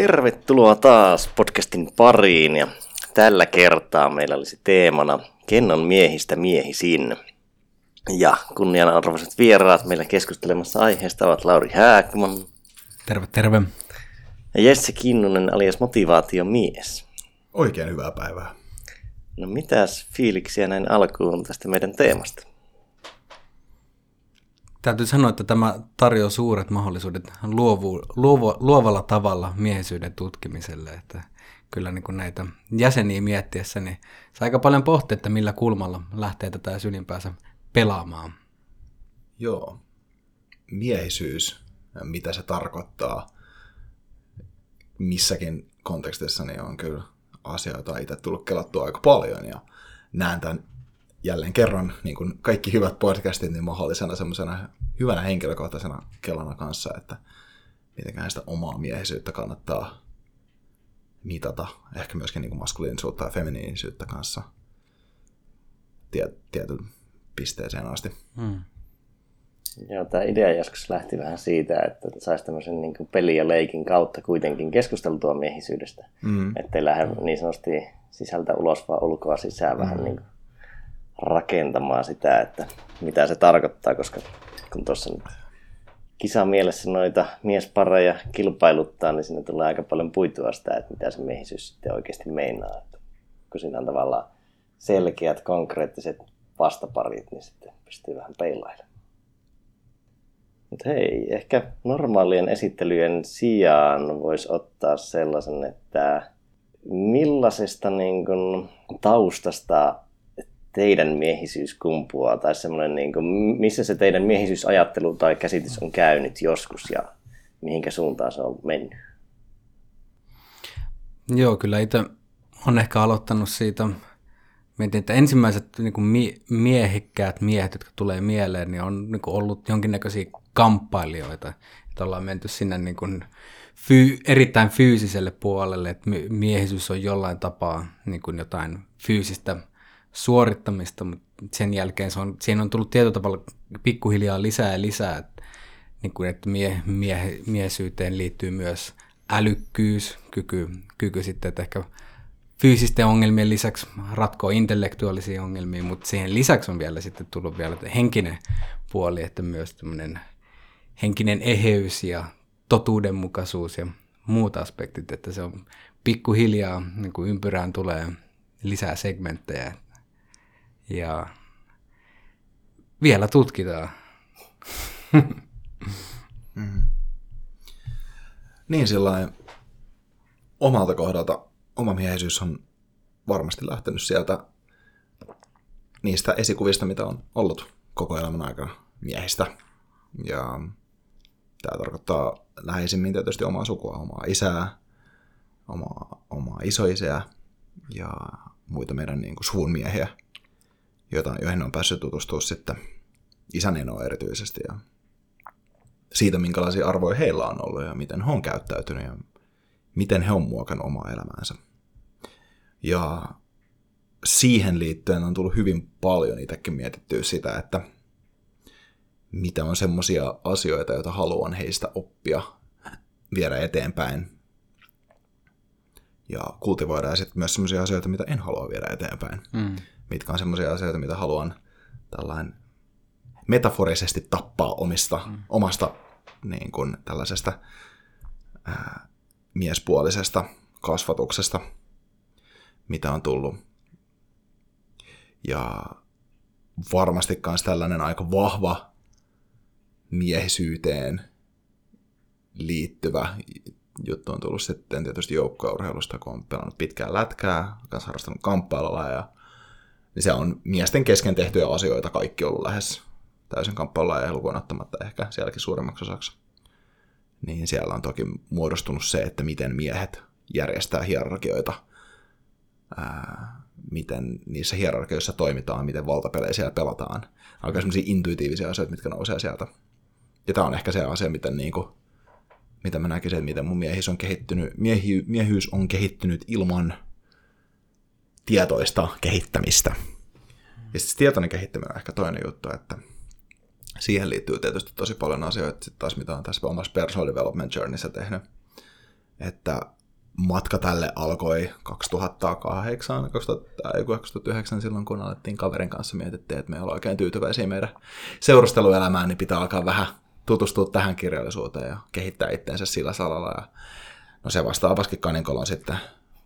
Tervetuloa taas podcastin pariin ja tällä kertaa meillä olisi teemana Kennon miehistä miehisin. Ja kunnianarvoiset vieraat meillä keskustelemassa aiheesta ovat Lauri Hääkman. Terve, terve. Ja Jesse Kinnunen alias motivaatiomies. Oikein hyvää päivää. No mitäs fiiliksiä näin alkuun tästä meidän teemasta? Täytyy sanoa, että tämä tarjoaa suuret mahdollisuudet luovu, luovu, luovalla tavalla miehisyyden tutkimiselle. Että kyllä niin kuin näitä jäseniä miettiessä, niin saa aika paljon pohtia, että millä kulmalla lähtee tätä ylipäänsä pelaamaan. Joo. Miehisyys, mitä se tarkoittaa missäkin kontekstissa, niin on kyllä asia, jota itse tullut kelattua aika paljon ja näen tämän jälleen kerran, niin kuin kaikki hyvät podcastit, niin mahdollisena semmoisena hyvänä henkilökohtaisena kelana kanssa, että mitenkään sitä omaa miehisyyttä kannattaa mitata, ehkä myöskin niin kuin maskuliinisuutta ja feminiinisyyttä kanssa tiet, tietyn pisteeseen asti. Hmm. Joo, tämä idea joskus lähti vähän siitä, että saisi tämmöisen niin peli- ja leikin kautta kuitenkin keskusteltua miehisyydestä. Mm. Että ei lähde niin sanotusti sisältä ulos, vaan ulkoa sisään mm. vähän niin kuin rakentamaan sitä, että mitä se tarkoittaa, koska kun tuossa nyt kisamielessä noita miespareja kilpailuttaa, niin sinne tulee aika paljon puitua sitä, että mitä se miehisyys sitten oikeasti meinaa. Että kun siinä on tavallaan selkeät, konkreettiset vastaparit, niin sitten pystyy vähän peilailemaan. Mutta hei, ehkä normaalien esittelyjen sijaan voisi ottaa sellaisen, että millaisesta niin kun, taustasta teidän miehisyys kumpuaa, tai semmoinen, niin kuin, missä se teidän miehisyysajattelu tai käsitys on käynyt joskus ja mihinkä suuntaan se on mennyt? Joo, kyllä itse on ehkä aloittanut siitä, mietin, että ensimmäiset niin kuin mie- miehikkäät miehet, jotka tulee mieleen, niin on niin kuin ollut jonkinnäköisiä kamppailijoita, että ollaan menty sinne niin kuin fy- erittäin fyysiselle puolelle, että miehisyys on jollain tapaa niin kuin jotain fyysistä suorittamista, mutta sen jälkeen se on, siihen on tullut tietyllä tavalla pikkuhiljaa lisää ja lisää, että, niin kuin, että mie, mie, miesyyteen liittyy myös älykkyys, kyky, kyky sitten, että ehkä fyysisten ongelmien lisäksi ratkoo intellektuaalisia ongelmia, mutta siihen lisäksi on vielä sitten tullut vielä henkinen puoli, että myös tämmöinen henkinen eheys ja totuudenmukaisuus ja muut aspektit, että se on pikkuhiljaa, niin kuin ympyrään tulee lisää segmenttejä, ja vielä tutkitaan. mm. Niin sillä omalta kohdalta oma miehisyys on varmasti lähtenyt sieltä niistä esikuvista, mitä on ollut koko elämän aikana miehistä. Ja tämä tarkoittaa läheisimmin tietysti omaa sukua, omaa isää, omaa, omaa isoisää ja muita meidän niin kuin, suvun miehiä joita, joihin on päässyt tutustua sitten isän enoa erityisesti ja siitä, minkälaisia arvoja heillä on ollut ja miten he on käyttäytynyt ja miten he on muokannut omaa elämäänsä. Ja siihen liittyen on tullut hyvin paljon itsekin mietittyä sitä, että mitä on semmoisia asioita, joita haluan heistä oppia, viedä eteenpäin ja kultivoida ja sitten myös semmoisia asioita, mitä en halua viedä eteenpäin. Mm mitkä on semmoisia asioita, mitä haluan tällainen metaforisesti tappaa omista, mm. omasta niin kuin, tällaisesta ää, miespuolisesta kasvatuksesta, mitä on tullut. Ja varmasti myös tällainen aika vahva miehisyyteen liittyvä juttu on tullut sitten tietysti joukkourheilusta, kun on pelannut pitkään lätkää, kanssa harrastanut kamppailulla ja niin se on miesten kesken tehtyjä asioita kaikki ollut lähes täysin kamppailulla ja lukuun ottamatta ehkä sielläkin suurimmaksi osaksi. Niin siellä on toki muodostunut se, että miten miehet järjestää hierarkioita, ää, miten niissä hierarkioissa toimitaan, miten valtapelejä siellä pelataan. Aika sellaisia intuitiivisia asioita, mitkä nousee sieltä. Ja tämä on ehkä se asia, miten niin kuin, mitä mä näkisin, että miten mun miehis on kehittynyt, miehi, miehyys on kehittynyt ilman tietoista kehittämistä. Ja sitten tietoinen kehittäminen on ehkä toinen juttu, että siihen liittyy tietysti tosi paljon asioita, sit taas mitä on tässä omassa personal development journeyssä tehnyt. että matka tälle alkoi 2008, 2009 silloin, kun alettiin kaverin kanssa mietittiin, että me ollaan oikein tyytyväisiä meidän seurusteluelämään, niin pitää alkaa vähän tutustua tähän kirjallisuuteen ja kehittää itseensä sillä salalla. Ja, no se vastaa Kaninkolon sitten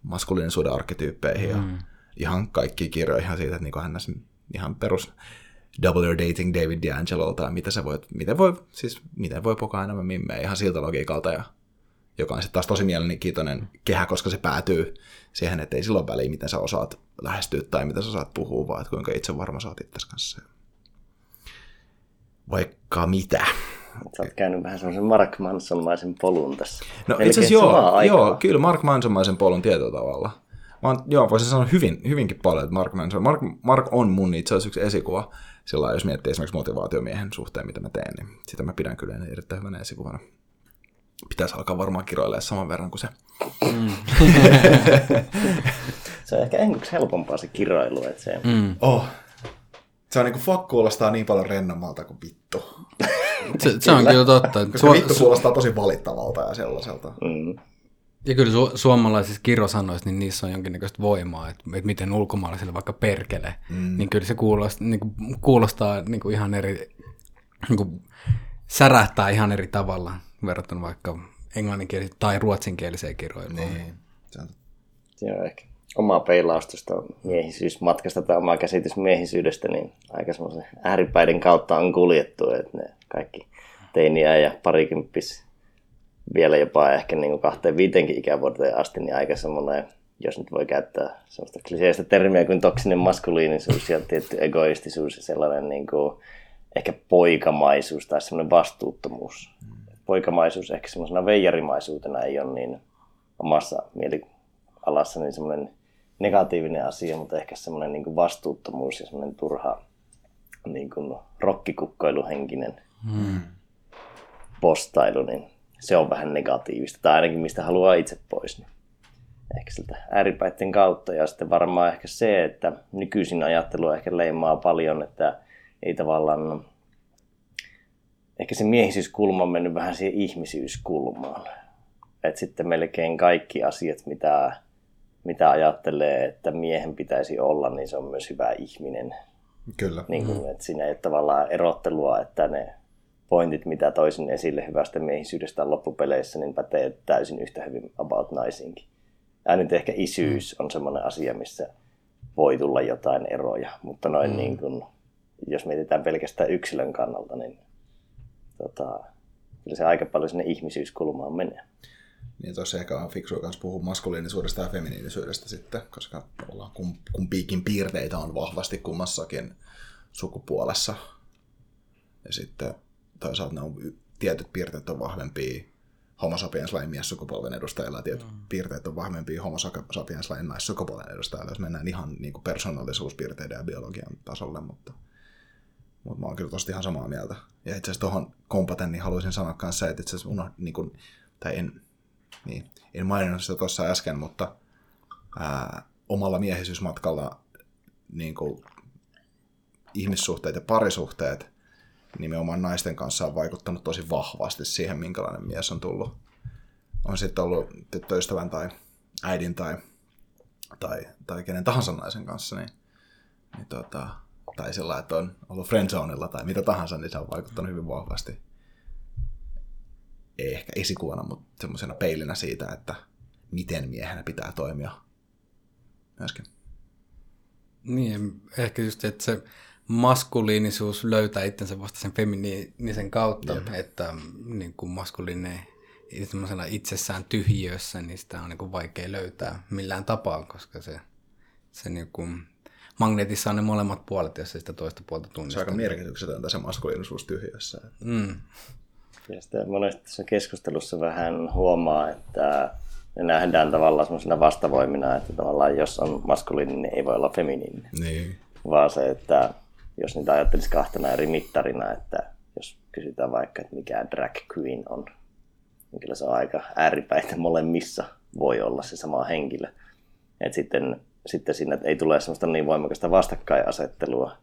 maskuliinisuuden arkkityyppeihin ja mm. ihan kaikki kirjoja ihan siitä, että niin hän ihan perus Double Your Dating David D'Angelolta ja mitä se voi, miten voi, siis miten voi pokaa enemmän mimmeä ihan siltä logiikalta ja joka on sitten taas tosi mielenkiintoinen kehä, koska se päätyy siihen, että ei silloin väliä, miten sä osaat lähestyä tai mitä sä osaat puhua, vaan että kuinka itse varma sä oot itse kanssa. Vaikka mitä. Sä oot käynyt vähän semmoisen Mark Mansonmaisen polun tässä. No itse asiassa joo, joo, kyllä Mark Mansonmaisen polun tietyllä tavalla. Mä oon, joo, voisin sanoa hyvin, hyvinkin paljon, että Mark Manson, Mark, Mark on mun itse asiassa yksi esikuva, sillä jos miettii esimerkiksi motivaatiomiehen suhteen, mitä mä teen, niin sitä mä pidän kyllä erittäin hyvänä esikuvana pitäisi alkaa varmaan kiroilemaan saman verran kuin se. Mm. se on ehkä englanniksi helpompaa se kiroilu. Että se... Mm. Oh. Se on niin kuin fuck kuulostaa niin paljon rennommalta kuin vittu. se, se on kyllä totta. Koska su- vittu kuulostaa tosi valittavalta ja sellaiselta. Mm. Ja kyllä su- suomalaisissa kirosanoissa, niin niissä on jonkinnäköistä voimaa, että, että miten ulkomaalaisille vaikka perkele, mm. niin kyllä se kuulostaa, niin kuin, kuulostaa niin kuin ihan eri, niin kuin, särähtää ihan eri tavalla verrattuna vaikka englanninkieliseen tai ruotsinkieliseen kirjoiluun. Niin. Se on ehkä omaa peilausta miehisyysmatkasta tai omaa käsitys miehisyydestä, niin aika semmoisen ääripäiden kautta on kuljettu, että ne kaikki teiniä ja parikymppis vielä jopa ehkä niin kahteen viitenkin ikävuoteen asti, niin aika semmoinen, jos nyt voi käyttää semmoista kliseistä termiä kuin toksinen maskuliinisuus ja tietty egoistisuus ja sellainen niin kuin, ehkä poikamaisuus tai semmoinen vastuuttomuus. Poikamaisuus ehkä semmoisena veijarimaisuutena ei ole niin omassa mielialassa niin semmoinen negatiivinen asia, mutta ehkä semmoinen niin kuin vastuuttomuus ja semmoinen turha niin kuin rokkikukkoiluhenkinen hmm. postailu, niin se on vähän negatiivista, tai ainakin mistä haluaa itse pois. Niin ehkä siltä ääripäiden kautta, ja sitten varmaan ehkä se, että nykyisin ajattelu ehkä leimaa paljon, että ei tavallaan ehkä se miehisyyskulma on mennyt vähän siihen ihmisyyskulmaan. Että sitten melkein kaikki asiat, mitä, mitä ajattelee, että miehen pitäisi olla, niin se on myös hyvä ihminen. Kyllä. Niin kuin, että siinä ei ole tavallaan erottelua, että ne pointit, mitä toisin esille hyvästä miehisyydestä loppupeleissä, niin pätee täysin yhtä hyvin about naisiinkin. Ja nyt ehkä isyys on semmoinen asia, missä voi tulla jotain eroja, mutta noin mm. niin kuin, jos mietitään pelkästään yksilön kannalta, niin tota, kyllä se aika paljon sinne ihmisyyskulmaan menee. Niin tuossa ehkä on fiksua myös puhua maskuliinisuudesta ja feminiinisuudesta sitten, koska kun, kumpiikin piirteitä on vahvasti kummassakin sukupuolessa. Ja sitten toisaalta ne on, tietyt piirteet on vahvempia homo sapiens lain miessukupolven edustajilla ja tietyt mm. piirteet on vahvempia homo sapiens lain naissukupolven edustajilla, jos mennään ihan niin kuin persoonallisuuspiirteiden ja biologian tasolle, mutta mutta mä oon kyllä tosta ihan samaa mieltä. Ja itse asiassa tuohon kompaten, niin haluaisin sanoa myös se, että itse asiassa unoh, niin kuin, tai en, niin, en maininnut sitä tuossa äsken, mutta ää, omalla miehisyysmatkalla niin kuin, ihmissuhteet ja parisuhteet nimenomaan naisten kanssa on vaikuttanut tosi vahvasti siihen, minkälainen mies on tullut. On sitten ollut tyttöystävän tai äidin tai, tai, tai kenen tahansa naisen kanssa, niin, niin tota, tai sillä että on ollut friendzoneilla tai mitä tahansa, niin se on vaikuttanut hyvin vahvasti. Ei ehkä esikuvana, mutta semmoisena peilinä siitä, että miten miehenä pitää toimia myöskin. Niin, ehkä just, että se maskuliinisuus löytää itsensä vasta sen feminiinisen kautta, Jep. että niin kuin maskuliininen semmoisena itsessään tyhjiössä, niin sitä on niin kuin vaikea löytää millään tapaa, koska se, se niin kuin magnetissa on ne molemmat puolet, jos ei sitä toista puolta tunnista. Se on aika merkityksetöntä se maskuliinisuus tyhjössä. Mm. Ja sitten monesti tässä keskustelussa vähän huomaa, että ne nähdään tavallaan semmoisena vastavoimina, että tavallaan jos on maskuliininen, niin ei voi olla feminiininen. Niin. Vaan se, että jos niitä ajattelisi kahtena eri mittarina, että jos kysytään vaikka, että mikä drag queen on, niin kyllä se on aika ääripäitä molemmissa voi olla se sama henkilö. Et sitten sitten siinä ei tule sellaista niin voimakasta vastakkainasettelua,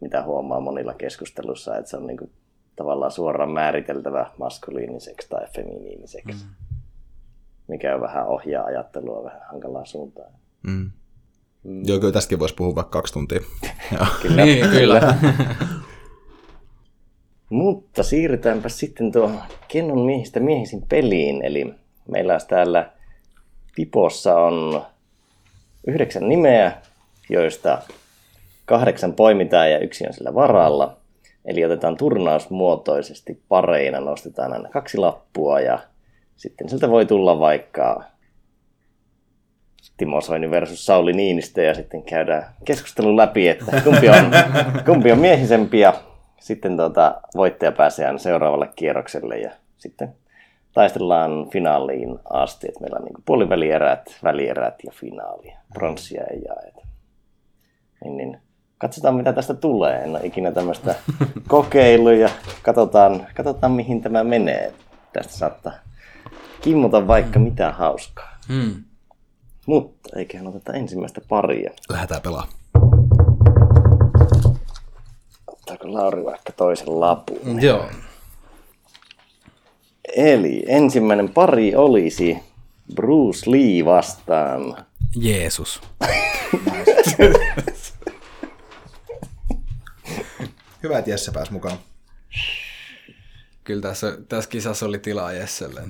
mitä huomaa monilla keskustelussa, että se on niin kuin tavallaan suoraan määriteltävä maskuliiniseksi tai feminiiniseksi. Mm. mikä vähän ohjaa ajattelua vähän hankalaa suuntaan. Mm. Mm. Joo, kyllä tästäkin voisi puhua vaikka kaksi tuntia. kyllä. niin, kyllä. Mutta siirrytäänpä sitten tuohon Kennon miehistä miehisin peliin. Eli meillä täällä Pipossa on yhdeksän nimeä, joista kahdeksan poimitaan ja yksi on sillä varalla. Eli otetaan turnausmuotoisesti pareina, nostetaan aina kaksi lappua ja sitten siltä voi tulla vaikka Timo Soini versus Sauli Niinistö ja sitten käydään keskustelun läpi, että kumpi on, kumpi on miehisempi ja sitten tuota, voittaja pääsee aina seuraavalle kierrokselle ja sitten taistellaan finaaliin asti, että meillä on niin puolivälierät, välierät ja finaali. Pronssia ei jaeta. Niin, niin katsotaan mitä tästä tulee. En ole ikinä tämmöistä kokeilu ja katsotaan, katsotaan mihin tämä menee. Tästä saattaa kimmuta vaikka mitä hauskaa. Mm. Mutta eiköhän oteta ensimmäistä paria. Lähdetään pelaamaan. Ottaako Lauri vaikka toisen lapun? Joo. Eli ensimmäinen pari olisi Bruce Lee vastaan. Jeesus. Hyvä, että Jesse pääsi mukaan. Kyllä tässä, tässä kisassa oli tilaa Jesselle.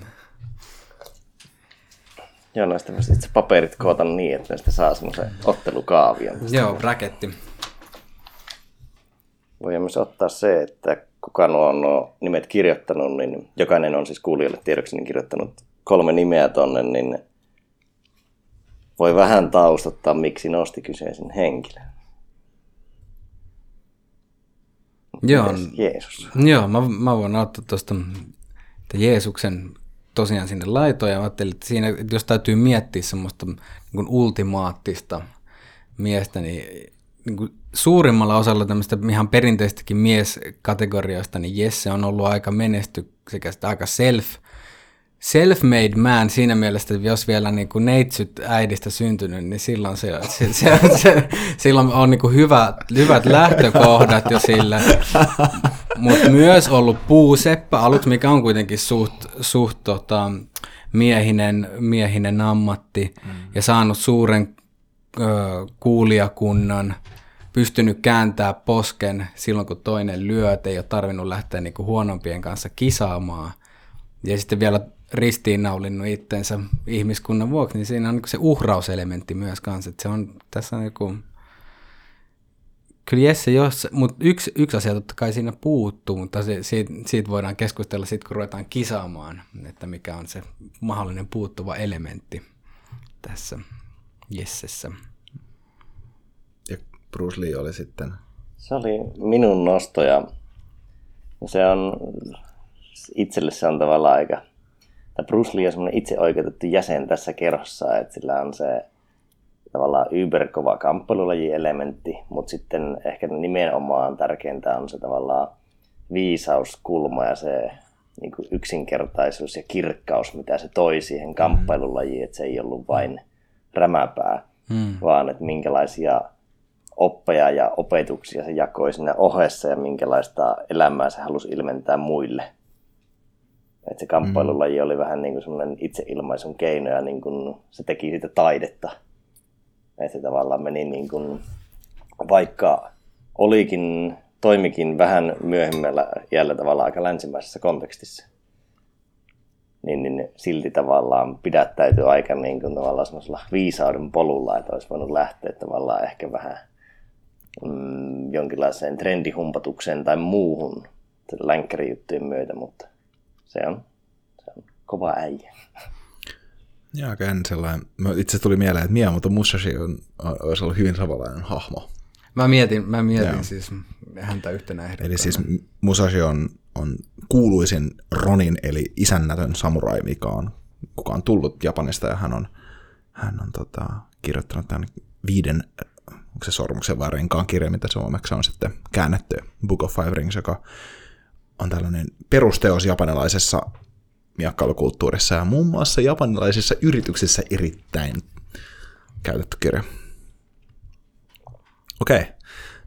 Joo, noista itse paperit koota niin, että näistä saa semmoisen ottelukaavion. Joo, braketti. Voidaan myös ottaa se, että kuka nuo on nuo nimet kirjoittanut, niin jokainen on siis kuulijoille tiedoksi niin kirjoittanut kolme nimeä tonne, niin voi vähän taustottaa, miksi nosti kyseisen henkilön. Joo, Jeesus. joo mä, mä voin ottaa tuosta Jeesuksen tosiaan sinne laitoon ja ajattelin, että siinä, jos täytyy miettiä semmoista niin ultimaattista miestä, niin, niin kuin suurimmalla osalla tämmöistä ihan perinteistäkin mieskategorioista, niin Jesse on ollut aika menestyksekästä, aika self, self-made man siinä mielessä, että jos vielä niin kuin neitsyt äidistä syntynyt, niin silloin, se, se, se, se, silloin on niin kuin hyvät, hyvät lähtökohdat jo sille. Mutta myös ollut puuseppä aluksi, mikä on kuitenkin suht, suht tota, miehinen, miehinen ammatti mm. ja saanut suuren ö, kuulijakunnan, pystynyt kääntää posken silloin, kun toinen lyö, että ei ole tarvinnut lähteä niin kuin huonompien kanssa kisaamaan. Ja sitten vielä ristiinnaulinnut itsensä ihmiskunnan vuoksi, niin siinä on niin se uhrauselementti myös kanssa. Että se on, tässä on joku... Kyllä Jesse, jos, mutta yksi, yksi asia totta kai siinä puuttuu, mutta se, siitä, siitä voidaan keskustella sitten, kun ruvetaan kisaamaan, että mikä on se mahdollinen puuttuva elementti tässä Jessessä. Ja Bruce Lee oli sitten? Se oli minun nosto ja se on itselle se on tavallaan aika tai Bruce Lee on semmoinen itseoikeutettu jäsen tässä kerhossa, että sillä on se tavallaan yberkova kamppailulaji-elementti, mutta sitten ehkä nimenomaan tärkeintä on se tavallaan viisauskulma ja se niin kuin yksinkertaisuus ja kirkkaus, mitä se toi siihen mm. kamppailulajiin, että se ei ollut vain rämäpää, mm. vaan että minkälaisia oppeja ja opetuksia se jakoi siinä ohessa ja minkälaista elämää se halusi ilmentää muille. Että se kamppailulaji oli vähän niin kuin semmoinen itseilmaisun keino ja niin kuin se teki siitä taidetta. Että se tavallaan meni niin kuin, vaikka olikin, toimikin vähän myöhemmällä iällä tavallaan aika länsimaisessa kontekstissa, niin, niin silti tavallaan pidättäytyi aika niin kuin tavallaan semmoisella viisauden polulla, että olisi voinut lähteä tavallaan ehkä vähän mm, jonkinlaiseen trendihumpatukseen tai muuhun länkkärijuttujen myötä, mutta se on, se on kova äijä. Ja aika sellainen, itse tuli mieleen, että Miyamoto Musashi on, olisi ollut hyvin samanlainen hahmo. Mä mietin, mä mietin Joo. siis häntä yhtenä ehdokkana. Eli siis Musashi on, on kuuluisin Ronin, eli isännätön samurai, mikä on, kuka on tullut Japanista, ja hän on, hän on tota, kirjoittanut tämän viiden, onko se sormuksen vai renkaan kirja, mitä suomeksi on sitten käännetty, Book of Five Rings, joka on tällainen perusteos japanilaisessa miakkailukulttuurissa ja muun muassa japanilaisissa yrityksissä erittäin käytetty kirja. Okei,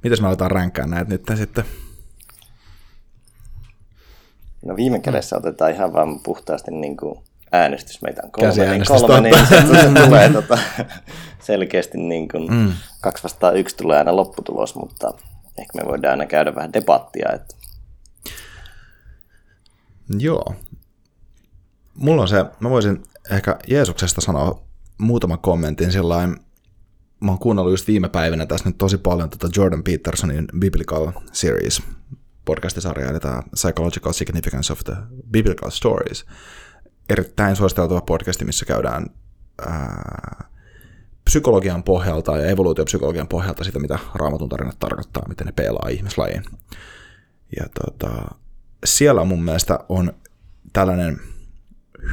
mitäs me aletaan ränkää näitä nyt sitten? No viime kädessä otetaan ihan vaan puhtaasti niin kuin äänestys. Meitä on kolme, niin kolme, niin se tulee tota, selkeästi niin kuin mm. kaksi vastaan yksi tulee aina lopputulos, mutta ehkä me voidaan aina käydä vähän debattia, että Joo. Mulla on se, mä voisin ehkä Jeesuksesta sanoa muutaman kommentin sillain, mä oon kuunnellut just viime päivinä tässä nyt tosi paljon tätä Jordan Petersonin Biblical Series podcastisarjaa, eli tämä Psychological Significance of the Biblical Stories. Erittäin suositeltava podcasti, missä käydään ää, psykologian pohjalta ja evoluutiopsykologian pohjalta sitä, mitä raamatun tarinat tarkoittaa, miten ne peilaa ihmislajiin. Ja tota, siellä mun mielestä on tällainen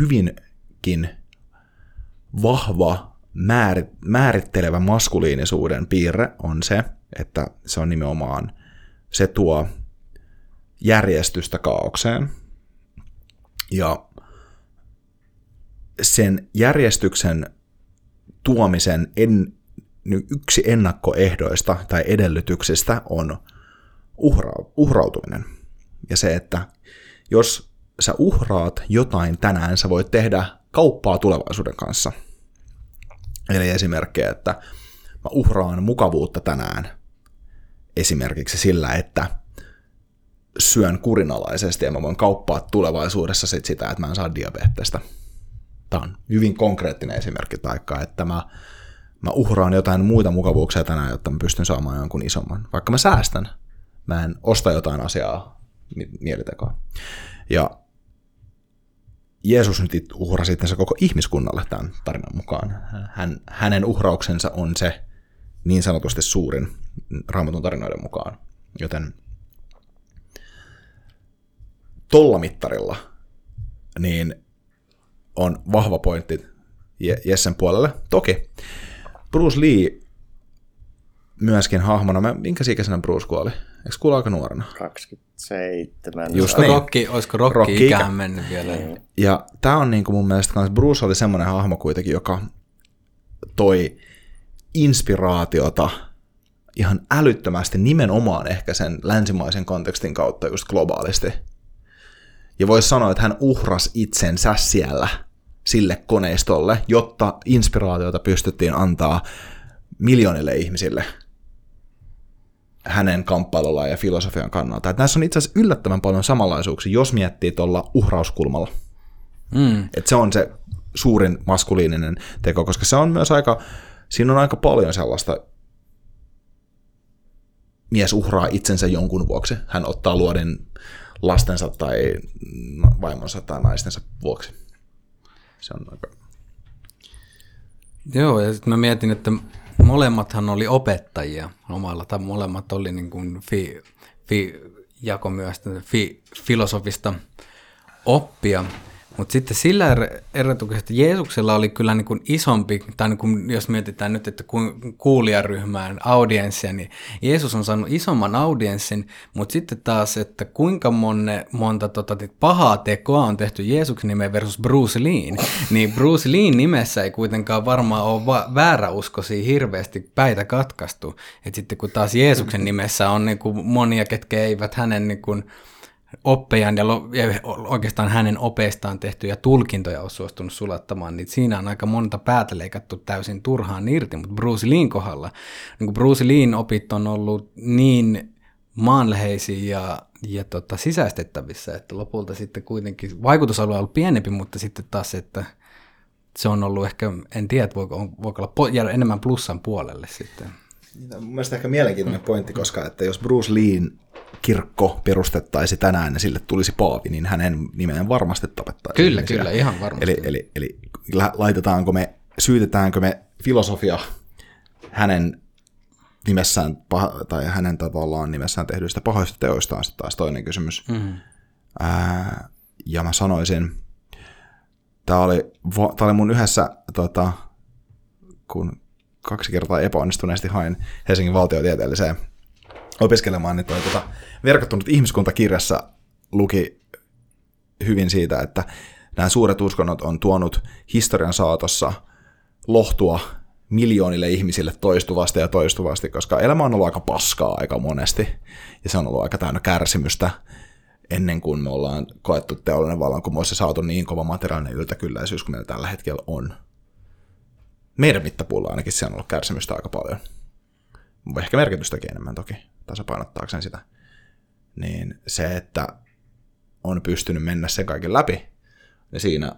hyvinkin vahva määrit, määrittelevä maskuliinisuuden piirre on se, että se on nimenomaan, se tuo järjestystä kaaukseen. Ja sen järjestyksen tuomisen en, yksi ennakkoehdoista tai edellytyksistä on uhra, uhrautuminen. Ja se, että jos sä uhraat jotain tänään, sä voit tehdä kauppaa tulevaisuuden kanssa. Eli esimerkkejä, että mä uhraan mukavuutta tänään esimerkiksi sillä, että syön kurinalaisesti ja mä voin kauppaa tulevaisuudessa sit sitä, että mä en saa diabetesta. Tämä on hyvin konkreettinen esimerkki, taikka että mä, mä uhraan jotain muita mukavuuksia tänään, jotta mä pystyn saamaan jonkun isomman. Vaikka mä säästän, mä en osta jotain asiaa mielitekoa. Ja Jeesus nyt uhrasi itsensä koko ihmiskunnalle tämän tarinan mukaan. Hän, hänen uhrauksensa on se niin sanotusti suurin raamatun tarinoiden mukaan. Joten tolla mittarilla niin on vahva pointti Jessen puolelle. Toki Bruce Lee myöskin hahmona, mä, minkä ikäisenä Bruce kuoli? Eikö kuulla aika nuorena? 27. Just niin. rokki, olisiko rokki, Rokki rokki ikä. ikään mennyt vielä? Ja tämä on niin kuin mun mielestä kans, Bruce oli semmoinen hahmo kuitenkin, joka toi inspiraatiota ihan älyttömästi nimenomaan ehkä sen länsimaisen kontekstin kautta just globaalisti. Ja voisi sanoa, että hän uhras itsensä siellä sille koneistolle, jotta inspiraatiota pystyttiin antaa miljoonille ihmisille hänen kamppailullaan ja filosofian kannalta. Että näissä on itse asiassa yllättävän paljon samanlaisuuksia, jos miettii tuolla uhrauskulmalla. Mm. Että se on se suurin maskuliininen teko, koska se on myös aika, siinä on aika paljon sellaista, mies uhraa itsensä jonkun vuoksi. Hän ottaa luodin lastensa tai vaimonsa tai naistensa vuoksi. Se on aika... Joo, ja sitten mä mietin, että molemmathan oli opettajia omalla, tai molemmat oli niin kuin fi, fi, jako myös fi, filosofista oppia. Mutta sitten sillä er- erotuksella, että Jeesuksella oli kyllä niin kuin isompi, tai niin kuin jos mietitään nyt, että ku- kuulijaryhmään audienssia, niin Jeesus on saanut isomman audienssin, mutta sitten taas, että kuinka monne, monta tota, pahaa tekoa on tehty Jeesuksen nimeen versus Bruce Leen, niin Bruce Leen nimessä ei kuitenkaan varmaan ole va- vääräuskoisia hirveästi päitä katkaistu. Et sitten kun taas Jeesuksen nimessä on niin kuin monia, ketkä eivät hänen niin kuin, oppejan ja, ja oikeastaan hänen opeistaan tehtyjä tulkintoja on suostunut sulattamaan, niin siinä on aika monta päätä leikattu täysin turhaan irti, mutta Bruce Leen kohdalla, niin kuin Bruce Leen opit on ollut niin maanläheisiä ja, ja tota, sisäistettävissä, että lopulta sitten kuitenkin vaikutusalue on ollut pienempi, mutta sitten taas että se on ollut ehkä, en tiedä, että voiko, voiko olla jäädä enemmän plussan puolelle sitten. Mun mielestä ehkä mielenkiintoinen pointti, koska että jos Bruce Leen kirkko perustettaisi tänään ja sille tulisi paavi, niin hänen nimeen varmasti tapettaisiin. Kyllä, ihmisiä. kyllä, ihan varmasti. Eli, eli, eli laitetaanko me, syytetäänkö me filosofia hänen nimessään, tai hänen tavallaan nimessään tehdyistä pahoista teoista on sitten taas toinen kysymys. Mm. Ää, ja mä sanoisin, tämä oli, tää oli mun yhdessä, tota, kun kaksi kertaa epäonnistuneesti hain Helsingin valtiotieteelliseen opiskelemaan, niin toi tota, verkottunut ihmiskuntakirjassa luki hyvin siitä, että nämä suuret uskonnot on tuonut historian saatossa lohtua miljoonille ihmisille toistuvasti ja toistuvasti, koska elämä on ollut aika paskaa aika monesti, ja se on ollut aika täynnä kärsimystä, ennen kuin me ollaan koettu teollinen vallankumous ja saatu niin kova materiaalinen yltäkylläisyys kuin meillä tällä hetkellä on. Meidän mittapuulla ainakin se on ollut kärsimystä aika paljon. Ehkä merkitystäkin enemmän toki, tasapainottaakseen sitä. Niin se, että on pystynyt mennä sen kaiken läpi, niin siinä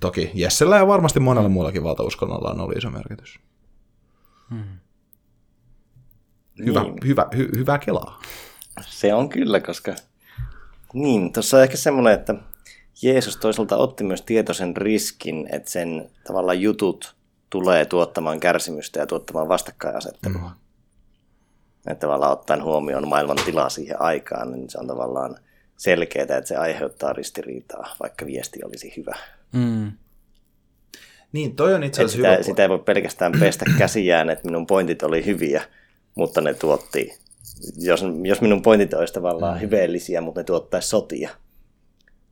toki Jessellä ja varmasti monella muullakin valtauskonnolla on ollut iso merkitys. Hmm. Hyvä, niin. hyvä, hy, hyvä kelaa. Se on kyllä, koska niin, tuossa on ehkä semmoinen, että Jeesus toisaalta otti myös tietoisen riskin, että sen tavallaan jutut tulee tuottamaan kärsimystä ja tuottamaan vastakkainasettelua. Mm. Että tavallaan ottaen huomioon maailman tilaa siihen aikaan, niin se on tavallaan selkeää, että se aiheuttaa ristiriitaa, vaikka viesti olisi hyvä. Mm. Niin, toi on itse asiassa sitä, sitä ei voi pelkästään pestä käsiään, että minun pointit oli hyviä, mutta ne tuotti, jos, jos minun pointit olisi tavallaan mm. hyveellisiä, mutta ne tuottaisi sotia,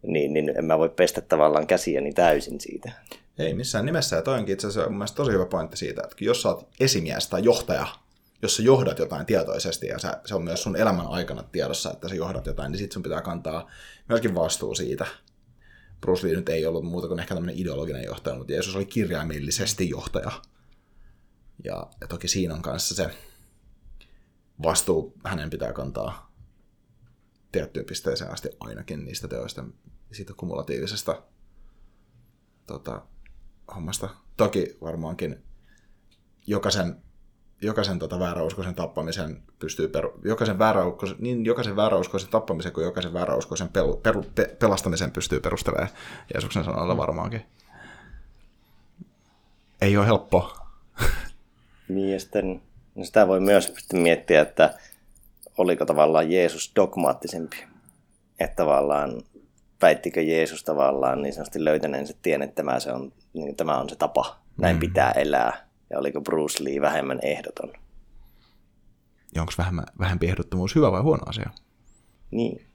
niin, niin en mä voi pestä tavallaan käsiäni täysin siitä. Ei missään nimessä, ja toi onkin itse asiassa mun tosi hyvä pointti siitä, että jos sä oot esimies tai johtaja, jos sä johdat jotain tietoisesti ja sä, se on myös sun elämän aikana tiedossa, että sä johdat jotain, niin sit sun pitää kantaa myöskin vastuu siitä. Bruce Lee nyt ei ollut muuta kuin ehkä tämmöinen ideologinen johtaja, mutta Jeesus oli kirjaimellisesti johtaja. Ja, ja toki siinä on kanssa se vastuu hänen pitää kantaa tiettyyn pisteeseen asti ainakin niistä teoista siitä kumulatiivisesta tota, hommasta. Toki varmaankin jokaisen jokaisen tota vääräuskoisen tappamisen pystyy, peru, jokaisen vääräuskoisen, niin jokaisen vääräuskoisen tappamisen kuin jokaisen vääräuskoisen pel, per, pe, pelastamisen pystyy perustelemaan Jeesuksen sanoilla varmaankin. Ei ole helppo. Niin ja sitten, no sitä voi myös miettiä, että oliko tavallaan Jeesus dogmaattisempi. Että tavallaan väittikö Jeesus tavallaan niin sanotusti löytäneensä tien, että tämä, se on, niin tämä on se tapa, näin mm. pitää elää ja oliko Bruce Lee vähemmän ehdoton? Ja onko vähemmän, vähempi ehdottomuus hyvä vai huono asia? Niin.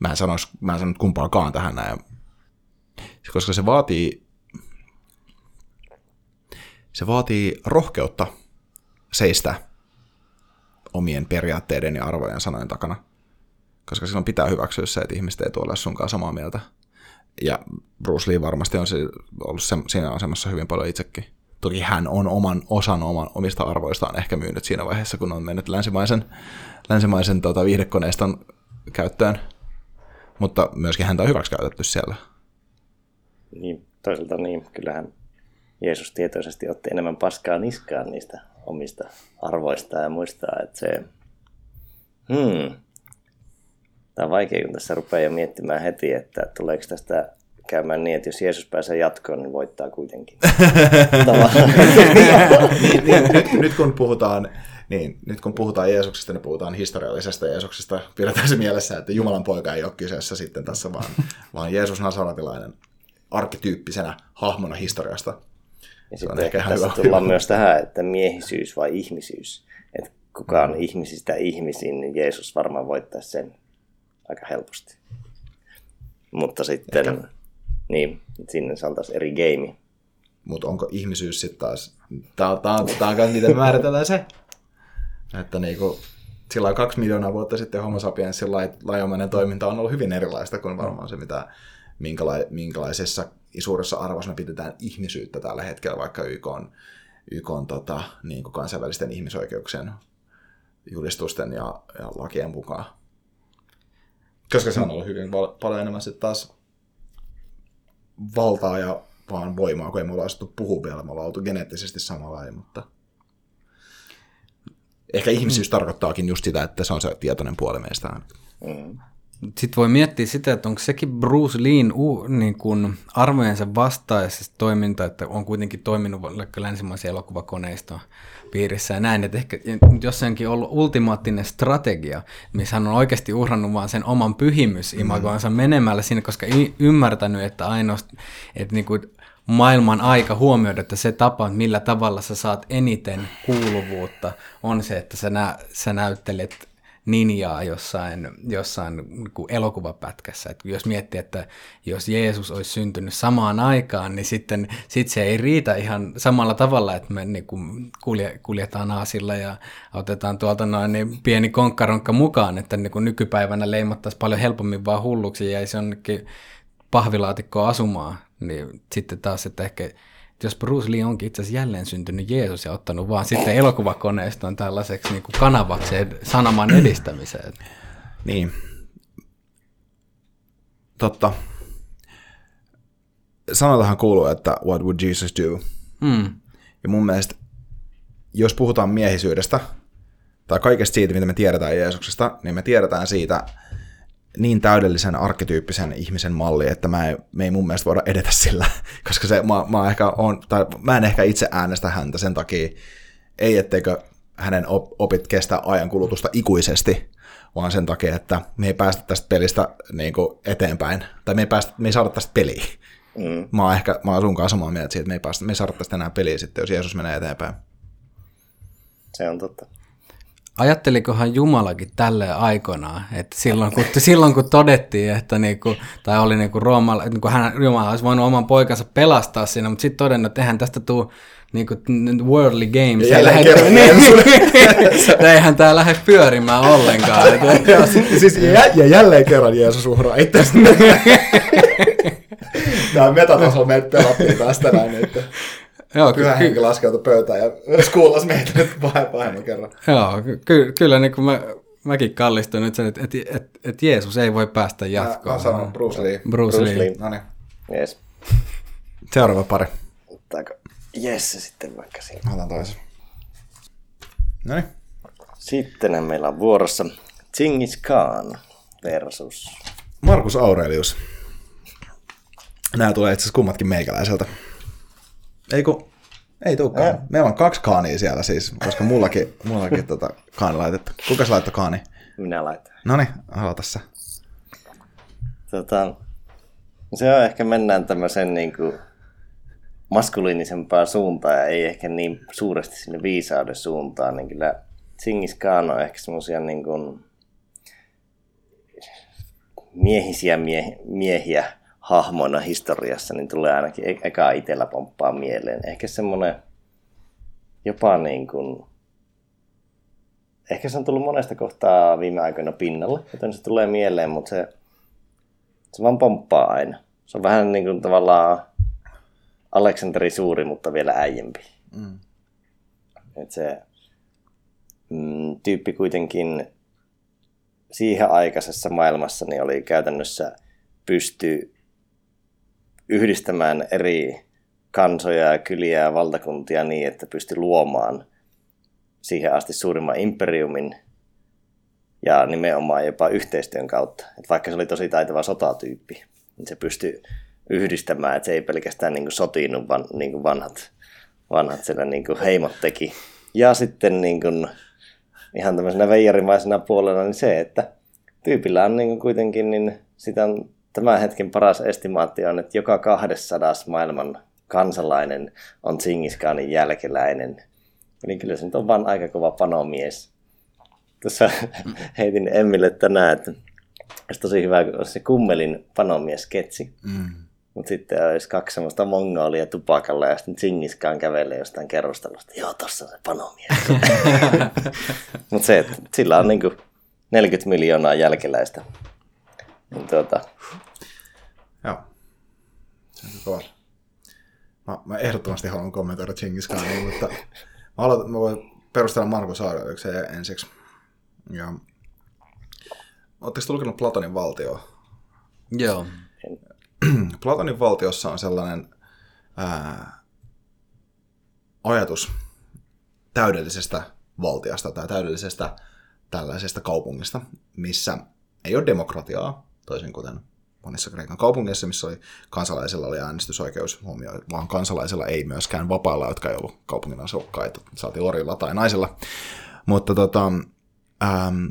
Mä en mä en sano kumpaakaan tähän näin. Koska se vaatii, se vaatii rohkeutta seistä omien periaatteiden ja arvojen sanojen takana. Koska silloin pitää hyväksyä se, että ihmiset ei tuolla sunkaan samaa mieltä. Ja Bruce Lee varmasti on ollut siinä asemassa hyvin paljon itsekin. Toki hän on oman osan oman, omista arvoistaan ehkä myynyt siinä vaiheessa, kun on mennyt länsimaisen, länsimaisen tota, viihdekoneiston käyttöön, mutta myöskin häntä on hyväksi käytetty siellä. Niin, toisaalta niin, kyllähän Jeesus tietoisesti otti enemmän paskaa niskaan niistä omista arvoista ja muistaa, että se... Hmm. Tämä on vaikea, kun tässä rupeaa jo miettimään heti, että tuleeko tästä käymään niin, että jos Jeesus pääsee jatkoon, niin voittaa kuitenkin. niin, niin, nyt, nyt, kun puhutaan, niin, nyt kun puhutaan Jeesuksesta, niin puhutaan historiallisesta Jeesuksesta. Pidetään se mielessä, että Jumalan poika ei ole kyseessä sitten tässä, vaan, vaan Jeesus Nasaratilainen arkkityyppisenä hahmona historiasta. Ja sitten ehkä tässä hyvä, tullaan hyvä. myös tähän, että miehisyys vai ihmisyys. Että kuka on ihmisistä ihmisiin, niin Jeesus varmaan voittaa sen aika helposti. Mutta sitten... Ehkä niin, sinne saataisiin eri game. Mutta onko ihmisyys sitten taas, tää, tää, tää on miten määritellään se, että niinku, sillä kaksi miljoonaa vuotta sitten homo sapiensin laajomainen toiminta on ollut hyvin erilaista kuin varmaan se, mitä, minkälai, minkälaisessa suuressa arvossa me pidetään ihmisyyttä tällä hetkellä, vaikka YK on, YK on tota, niin kuin kansainvälisten ihmisoikeuksien julistusten ja, ja lakien mukaan. Koska se on ollut hyvin paljon enemmän sitten taas valtaa ja vaan voimaa, kun ei me olla asuttu puhua vielä, me ollaan oltu geneettisesti samalla, mutta ehkä ihmisyys mm. tarkoittaakin just sitä, että se on se tietoinen puoli meistä. Mm. Sitten voi miettiä sitä, että onko sekin Bruce Leen u, niin kuin arvojensa vastaisesta toiminta, että on kuitenkin toiminut vaikka länsimaisen elokuvakoneiston piirissä ja näin, että ehkä jossainkin ollut ultimaattinen strategia, missä hän on oikeasti uhrannut vaan sen oman pyhimysimagoansa mm. menemällä sinne, koska y- ymmärtänyt, että ainoastaan, että niin kuin maailman aika huomioida, että se tapa, millä tavalla sä saat eniten kuuluvuutta, on se, että sä, nä- sä näyttelet ninjaa jossain, jossain niin kuin elokuvapätkässä. Et jos miettii, että jos Jeesus olisi syntynyt samaan aikaan, niin sitten sit se ei riitä ihan samalla tavalla, että me niin kuin kulje, kuljetaan aasilla ja otetaan tuolta noin niin pieni konkkaronkka mukaan, että niin kuin nykypäivänä leimattaisiin paljon helpommin vaan hulluksi ja jäisi jonnekin pahvilaatikkoon asumaan. Niin sitten taas, että ehkä jos Bruce Lee onkin itse asiassa jälleen syntynyt Jeesus ja ottanut vaan sitten elokuvakoneiston tällaiseksi niin kuin kanavaksi sanoman edistämiseen. Niin. Totta. Sanotahan kuuluu, että what would Jesus do? Mm. Ja mun mielestä, jos puhutaan miehisyydestä, tai kaikesta siitä, mitä me tiedetään Jeesuksesta, niin me tiedetään siitä, niin täydellisen arkkityyppisen ihmisen malli, että mä ei, me ei mun mielestä voida edetä sillä, koska se, mä, mä, ehkä on, tai mä en ehkä itse äänestä häntä sen takia, ei etteikö hänen opit kestä ajan kulutusta ikuisesti, vaan sen takia, että me ei päästä tästä pelistä niin kuin eteenpäin, tai me ei, päästä, me ei saada tästä peliä. Mm. Mä oon ehkä, mä oon sun kanssa samaa mieltä siitä, että me ei, päästä, me ei saada tästä enää peliä sitten, jos Jeesus menee eteenpäin. Se on totta ajattelikohan Jumalakin tälle aikoinaan, että silloin kun, silloin kun todettiin, että niinku, tai oli niinku Roomalla, että niinku hän, Jumala olisi voinut oman poikansa pelastaa siinä, mutta sitten todennut, että eihän tästä tule niinku worldly games. Ja lähde, niin, eihän tämä lähde pyörimään ollenkaan. siis, ja, ja jälleen kerran Jeesus uhraa itse Tämä metatasolla meitä pelattiin tästä näin, että Joo, Pyhä ky- henki laskeutui pöytään ja skuulas meitä nyt pahemman kerran. Joo, ky- kyllä niin kuin mä, mäkin kallistuin nyt sen, että et, et, et Jeesus ei voi päästä jatkoon. Mä, mä sanon Bruce Lee. Bruce, Bruce Lee. Lee. No niin. Yes. Seuraava pari. Ottaako Jesse sitten vaikka siinä? Otan toisen. No niin. Sitten meillä on vuorossa Genghis Khan versus Markus Aurelius. Nämä tulee itse asiassa kummatkin meikäläiseltä. Ei kun, ei tulekaan. Eh. Meillä on kaksi kaania siellä siis, koska mullakin, mullakin tota kaani laitettu. Kuka se laittoi kaani? Minä laitoin. No niin, aloita sä. Tota, se on ehkä mennään tämmöisen niin kuin maskuliinisempaan suuntaan ja ei ehkä niin suuresti sinne viisauden suuntaan, niin kyllä Tsingis Khan on ehkä semmoisia niin kuin miehisiä mie- miehiä, hahmoina historiassa, niin tulee ainakin e- eka itsellä pomppaa mieleen. Ehkä semmoinen jopa niin kuin, ehkä se on tullut monesta kohtaa viime aikoina pinnalle, joten se tulee mieleen, mutta se, se vaan pomppaa aina. Se on vähän niin kuin tavallaan Aleksanteri Suuri, mutta vielä äijempi. Mm. Et se mm, tyyppi kuitenkin siihen aikaisessa maailmassa niin oli käytännössä pysty yhdistämään eri kansoja ja kyliä ja valtakuntia niin, että pystyi luomaan siihen asti suurimman imperiumin ja nimenomaan jopa yhteistyön kautta. Et vaikka se oli tosi taitava sotatyyppi, niin se pystyi yhdistämään, että se ei pelkästään niin sotinut, vaan niin vanhat, vanhat siellä niin heimot teki. Ja sitten niin kuin, ihan tämmöisenä veijarimaisena puolella niin se, että tyypillä on niin kuitenkin, niin sitä on tämän hetken paras estimaatti on, että joka 200 maailman kansalainen on Tsingiskanin jälkeläinen. Eli kyllä se nyt on vaan aika kova panomies. Tässä heitin Emmille tänään, että olisi tosi hyvä, kun olisi se kummelin panomies-sketsi. Mm. Mutta sitten olisi kaksi semmoista mongolia tupakalla ja sitten Tsingiskaan kävelee jostain kerrostalosta. Joo, tossa on se panomies. Mutta se, että sillä on niinku 40 miljoonaa jälkeläistä. Niin tuota, Joo. Se on kova. Mä, mä ehdottomasti haluan kommentoida Genghis Khania, mutta mä, aloitan, mä voin perustella Markus Aureliuksen ensiksi. Ja... Oletteko lukenut Platonin valtio? Joo. Platonin valtiossa on sellainen ää, ajatus täydellisestä valtiasta tai täydellisestä tällaisesta kaupungista, missä ei ole demokratiaa, toisin kuten monissa Kreikan kaupungeissa, missä oli, kansalaisilla oli äänestysoikeus huomioon, vaan kansalaisilla ei myöskään vapailla, jotka ei ollut kaupungin asukkaita, saatiin orilla tai naisilla. Mutta tota, ähm,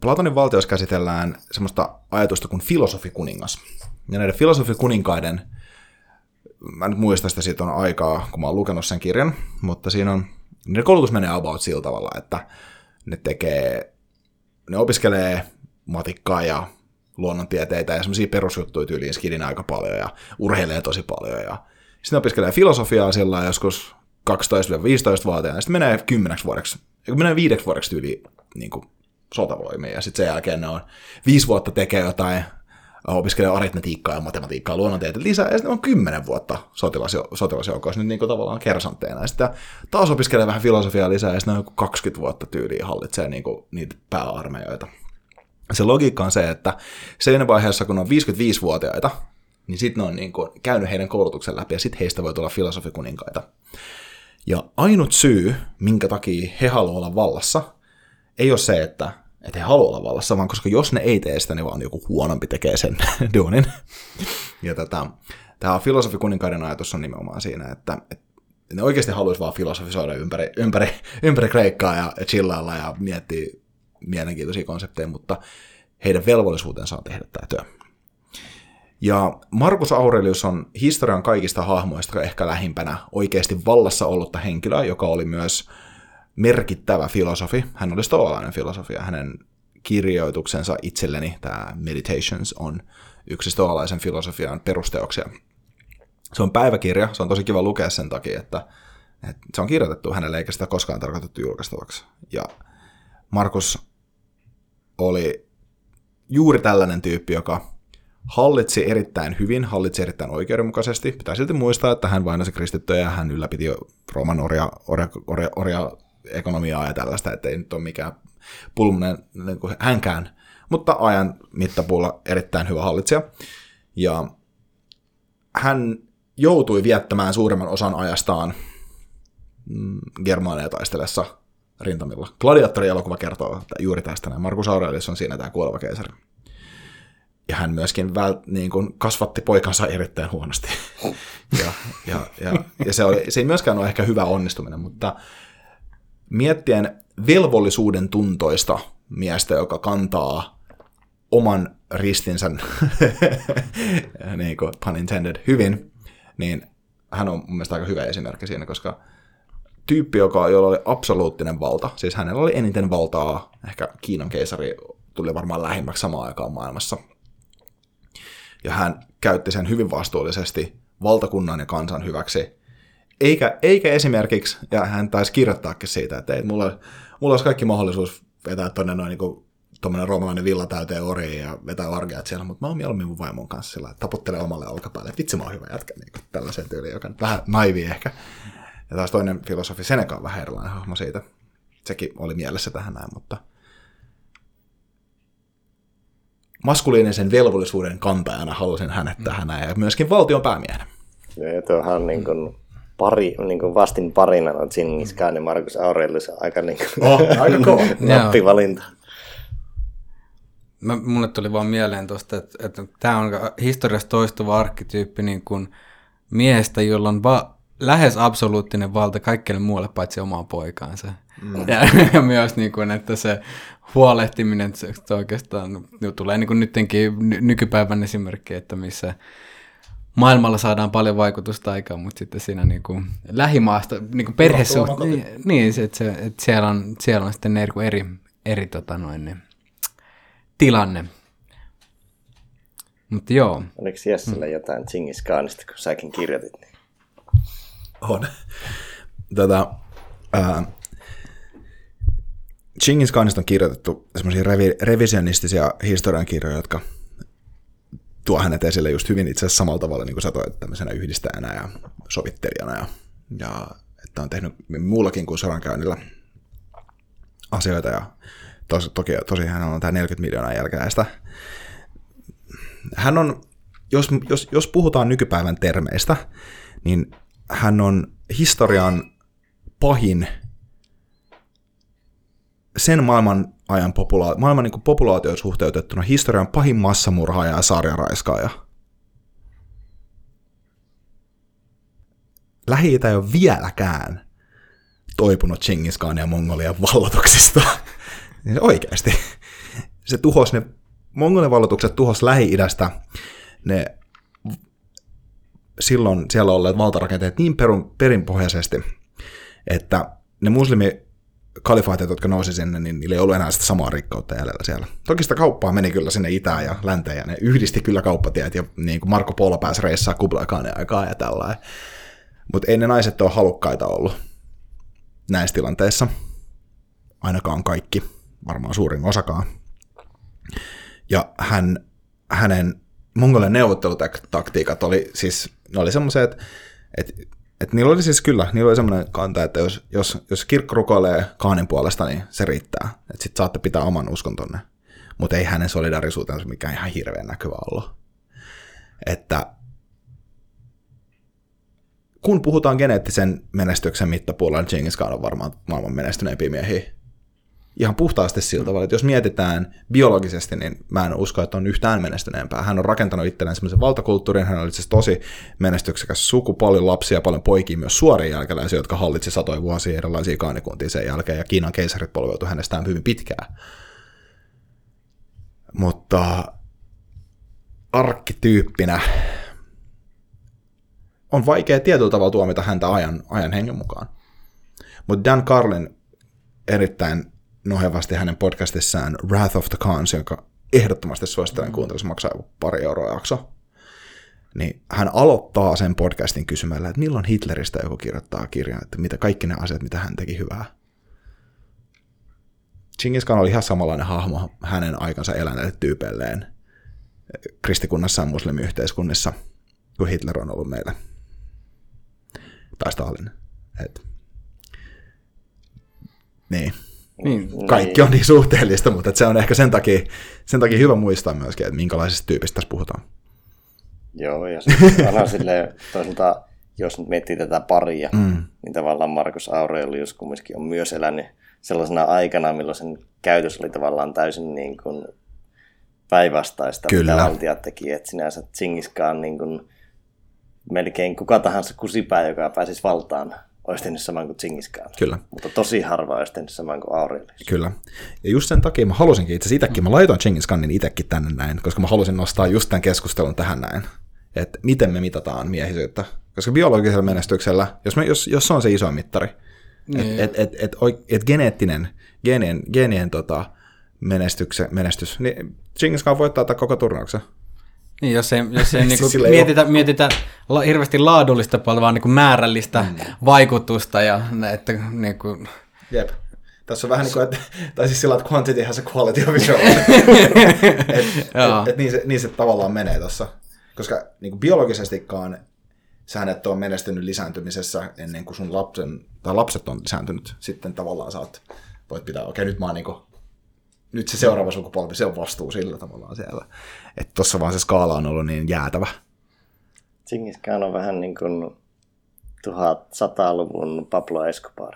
Platonin valtiossa käsitellään semmoista ajatusta kuin filosofikuningas. Ja näiden filosofikuninkaiden, mä nyt muista sitä, siitä on aikaa, kun mä oon lukenut sen kirjan, mutta siinä on, niiden koulutus menee about sillä tavalla, että ne tekee ne opiskelee matikkaa ja luonnontieteitä ja semmoisia perusjuttuja tyyliin skidin aika paljon ja urheilee tosi paljon. Ja sitten opiskelee filosofiaa sillä joskus 12-15-vuotiaana, ja sitten menee kymmeneksi vuodeksi, kun menee viideksi vuodeksi tyyliin niin kuin sotavoimiin, ja sitten sen jälkeen ne on viisi vuotta tekee jotain, opiskelee aritmetiikkaa ja matematiikkaa, luonnontieteitä lisää, ja sitten on kymmenen vuotta sotilasjo- sotilasjoukoissa nyt niin kuin tavallaan kersantteina, ja sitten taas opiskelee vähän filosofiaa lisää, ja sitten on 20 vuotta tyyliin hallitsee niin kuin niitä pääarmeijoita. Se logiikka on se, että siinä vaiheessa, kun on 55-vuotiaita, niin sitten ne on niin kuin käynyt heidän koulutuksen läpi, ja sitten heistä voi tulla filosofikuninkaita. Ja ainut syy, minkä takia he haluavat olla vallassa, ei ole se, että, että he haluavat olla vallassa, vaan koska jos ne ei tee sitä, niin vaan joku huonompi tekee sen duunin. Ja tätä, tämä filosofikuninkaiden ajatus on nimenomaan siinä, että, että ne oikeasti haluaisi vaan filosofisoida ympäri, ympäri, ympäri Kreikkaa ja chillailla ja miettiä mielenkiintoisia konsepteja, mutta heidän velvollisuutensa on tehdä tämä työ. Ja Markus Aurelius on historian kaikista hahmoista ehkä lähimpänä oikeasti vallassa ollutta henkilöä, joka oli myös merkittävä filosofi. Hän oli stoalainen filosofi ja hänen kirjoituksensa itselleni, tämä Meditations, on yksi stoalaisen filosofian perusteoksia. Se on päiväkirja, se on tosi kiva lukea sen takia, että, että se on kirjoitettu hänelle eikä sitä koskaan tarkoitettu julkaistavaksi. Ja Markus oli juuri tällainen tyyppi, joka hallitsi erittäin hyvin, hallitsi erittäin oikeudenmukaisesti. Pitää silti muistaa, että hän vainasi kristittyjä ja hän ylläpiti Rooman orja, orja, orja, orja ekonomiaa ja tällaista, ettei nyt ole mikään pulmunen niin kuin hänkään, mutta ajan mittapuulla erittäin hyvä hallitsija. Ja hän joutui viettämään suurimman osan ajastaan mm, Germania taistelessa rintamilla. Gladiatori-elokuva kertoo juuri tästä näin. Markus Aurelius on siinä tämä kuoleva keisari ja hän myöskin väl, niin kuin kasvatti poikansa erittäin huonosti. ja, ja, ja, ja se, oli, se ei myöskään ole ehkä hyvä onnistuminen, mutta miettien velvollisuuden tuntoista miestä, joka kantaa oman ristinsä, niin kuin pun intended, hyvin, niin hän on mun mielestä aika hyvä esimerkki siinä, koska tyyppi, joka, jolla oli absoluuttinen valta, siis hänellä oli eniten valtaa, ehkä Kiinan keisari tuli varmaan lähimmäksi samaan aikaan maailmassa, ja hän käytti sen hyvin vastuullisesti valtakunnan ja kansan hyväksi. Eikä, eikä esimerkiksi, ja hän taisi kirjoittaakin siitä, että ei, mulla, mulla olisi kaikki mahdollisuus vetää tuonne noin niin tuommoinen roomalainen villa täyteen oriin ja vetää orgiat siellä, mutta mä oon mieluummin mun vaimon kanssa sillä, taputtelee omalle olkapäälle, että vitsi mä oon hyvä jätkä, niin tällaisen tyyliin, joka vähän naivi ehkä. Ja taas toinen filosofi Seneca on vähän erilainen hahmo siitä. Sekin oli mielessä tähän näin, mutta maskuliinisen velvollisuuden kantajana halusin hänet tähän ja myöskin valtion päämiehenä. Ja tuohan niin kuin pari, niin kuin vastin parina on Genghis Khan ja Markus Aurelius aika, niin kuin, oh, aika kova. nappivalinta. Mä, mulle tuli vaan mieleen tuosta, että, että tämä on historiassa toistuva arkkityyppi niin kuin miestä, jolla on va- lähes absoluuttinen valta kaikkelle muulle paitsi omaa poikaansa. Mm. Ja, ja myös, niin kuin, että se huolehtiminen se oikeastaan no, tulee niin kuin nyttenkin nykypäivän esimerkki, että missä maailmalla saadaan paljon vaikutusta aikaan, mutta sitten siinä niin kuin lähimaasta, niin kuin perhesuht, niin, niin se, että, se, että siellä, on, siellä on sitten eri, eri, eri tota noin, niin, tilanne. Mutta joo. Oliko Jessellä mm. jotain Chingis Khanista, kun säkin kirjoitit? Niin? On. Tätä, ää, Chingis Khanista on kirjoitettu semmoisia revi- revisionistisia historiankirjoja, jotka tuo hänet esille just hyvin itse asiassa samalla tavalla, niin kuin sä toit tämmöisenä yhdistäjänä ja sovittelijana. Ja, ja että on tehnyt muullakin kuin sodankäynnillä asioita. Ja tos, toki, tosi hän on tämä 40 miljoonaa jälkeläistä. Hän on, jos, jos, jos puhutaan nykypäivän termeistä, niin hän on historian pahin sen maailman ajan popula- maailman niin populaatioon suhteutettuna historian pahin massamurhaaja ja sarjaraiskaaja. lähi ei ole vieläkään toipunut Chingis Khan ja Mongolian vallotuksista. Oikeasti. Se tuhos ne, Mongolian vallotukset tuhos Lähi-idästä ne silloin siellä olleet valtarakenteet niin perun, perinpohjaisesti, että ne muslimi kalifaatit, jotka nousi sinne, niin niillä ei ollut enää sitä samaa rikkautta jäljellä siellä. Toki sitä kauppaa meni kyllä sinne itään ja länteen, ja ne yhdisti kyllä kauppatiet, ja niin kuin Marko Polo pääsi reissaa Kublai aikaa ja tällainen. Mutta ei ne naiset ole halukkaita ollut näissä tilanteissa. Ainakaan kaikki, varmaan suurin osakaan. Ja hän, hänen mongolien neuvottelutaktiikat oli siis, ne oli semmoiset, että, että että niillä oli siis kyllä, niillä oli semmoinen kanta, että jos, jos, jos kirkko rukoilee Kaanin puolesta, niin se riittää. Että sitten saatte pitää oman uskontonne. Mutta ei hänen solidarisuutensa mikään ihan hirveän näkyvä ollut. Että kun puhutaan geneettisen menestyksen mittapuolella, Genghis Khan on varmaan maailman menestyneempiä miehiä ihan puhtaasti sillä tavalla, että jos mietitään biologisesti, niin mä en usko, että on yhtään menestyneempää. Hän on rakentanut itselleen semmoisen valtakulttuurin, hän oli siis tosi menestyksekäs suku, paljon lapsia, paljon poikia, myös suoria jälkeläisiä, jotka hallitsi satoja vuosia erilaisia kaanikuntia sen jälkeen, ja Kiinan keisarit polveutuivat hänestään hyvin pitkään. Mutta arkkityyppinä on vaikea tietyllä tavalla tuomita häntä ajan, ajan hengen mukaan. Mutta Dan Carlin erittäin nohevasti hänen podcastissaan Wrath of the Khans, jonka ehdottomasti suosittelen kuuntelu, se maksaa pari euroa jakso. Niin hän aloittaa sen podcastin kysymällä, että milloin Hitleristä joku kirjoittaa kirjan, että mitä kaikki ne asiat, mitä hän teki hyvää. Genghis Khan oli ihan samanlainen hahmo hänen aikansa eläneille tyypeilleen kristikunnassa ja muslimiyhteiskunnissa kuin Hitler on ollut meillä. Tai Stalin. Et. Niin. Niin. Kaikki on niin suhteellista, mutta se on ehkä sen takia, sen takia hyvä muistaa myöskin, että minkälaisesta tyypistä tässä puhutaan. Joo, ja sitten silleen, toisaalta, jos nyt miettii tätä paria, mm. niin tavallaan Markus Aurelius kumminkin on myös elänyt sellaisena aikana, milloin sen käytös oli tavallaan täysin niin kuin päinvastaista, Kyllä. mitä valtiot teki. Että sinänsä Tsingiskaan niin kuin melkein kuka tahansa kusipää, joka pääsisi valtaan, olisi tehnyt saman kuin Tsingiskaan. Kyllä. Mutta tosi harva olisi tehnyt saman kuin Aurelius. Kyllä. Ja just sen takia mä halusinkin itse itsekin, mä laitoin Tsingiskanin itsekin tänne näin, koska mä halusin nostaa just tämän keskustelun tähän näin. Että miten me mitataan miehisyyttä. Koska biologisella menestyksellä, jos, me, jos, jos se on se iso mittari, niin. että et, et, et, et geneettinen, geenien, geenien tota, menestys, niin Genghis Khan voittaa tämän koko turnauksen. Niin, jos ei, jos ei niinku siis mietitä, ole... mietitä la, hirveästi laadullista puolta, vaan niinku määrällistä mm. vaikutusta. Ja, että, niinku... Jep. Tässä on vähän niin kuin, että, tai siis sillä että quantity has a quality of visual. et, et, et, niin, se, niin se tavallaan menee tuossa. Koska niin kuin biologisestikaan sä et ole menestynyt lisääntymisessä ennen kuin sun lapsen, tai lapset on lisääntynyt. Sitten tavallaan saat, voit pitää, okei okay, nyt mä oon niin kuin, nyt se seuraava sukupolvi, se on vastuu sillä tavallaan siellä. Että tuossa vaan se skaala on ollut niin jäätävä. Tsingis on vähän niin kuin 1100-luvun Pablo Escobar.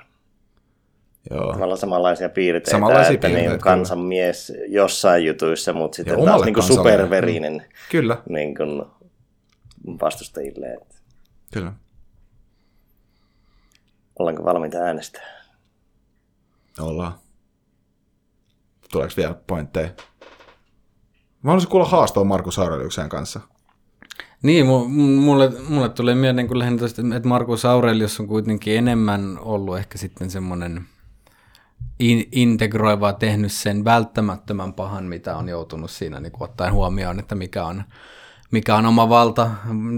Joo. Tavallaan samanlaisia piirteitä, samanlaisia että piirteitä, niin kansanmies jossain jutuissa, mutta sitten taas niin kuin superverinen mm. Kyllä. Niin kuin vastustajille. Kyllä. Ollaanko valmiita äänestää? Ollaan. Tuleeko vielä pointteja? Mä haluaisin kuulla haastoa Markus Aureliuksen kanssa. Niin, mulle, mulle tulee mieleen kun lähinnä että Markus Aurelius on kuitenkin enemmän ollut ehkä sitten semmoinen in, integroiva, tehnyt sen välttämättömän pahan, mitä on joutunut siinä niin kuin ottaen huomioon, että mikä on, mikä on oma valta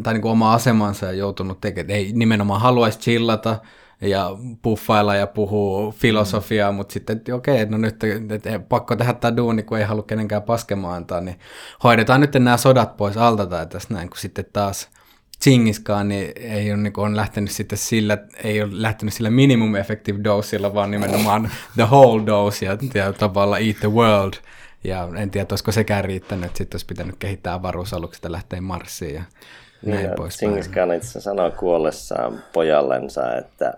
tai niin kuin oma asemansa ja joutunut tekemään. Ei nimenomaan haluaisi chillata, ja puffailla ja puhuu filosofiaa, mm. mutta sitten, että okei, no nyt että pakko tehdä tämä duuni, kun ei halua kenenkään paskemaan antaa, niin hoidetaan nyt nämä sodat pois alta tai tässä näin, kun sitten taas Chingiskaan niin ei ole, niin on lähtenyt sitten sillä, ei ole lähtenyt sillä minimum effective dosella, vaan nimenomaan the whole dose ja, ja tavallaan eat the world. Ja en tiedä, olisiko sekään riittänyt, että sitten olisi pitänyt kehittää avaruusaluksesta lähteä Marsiin ja näin ja pois. Chingis itse sanoi kuollessaan pojallensa, että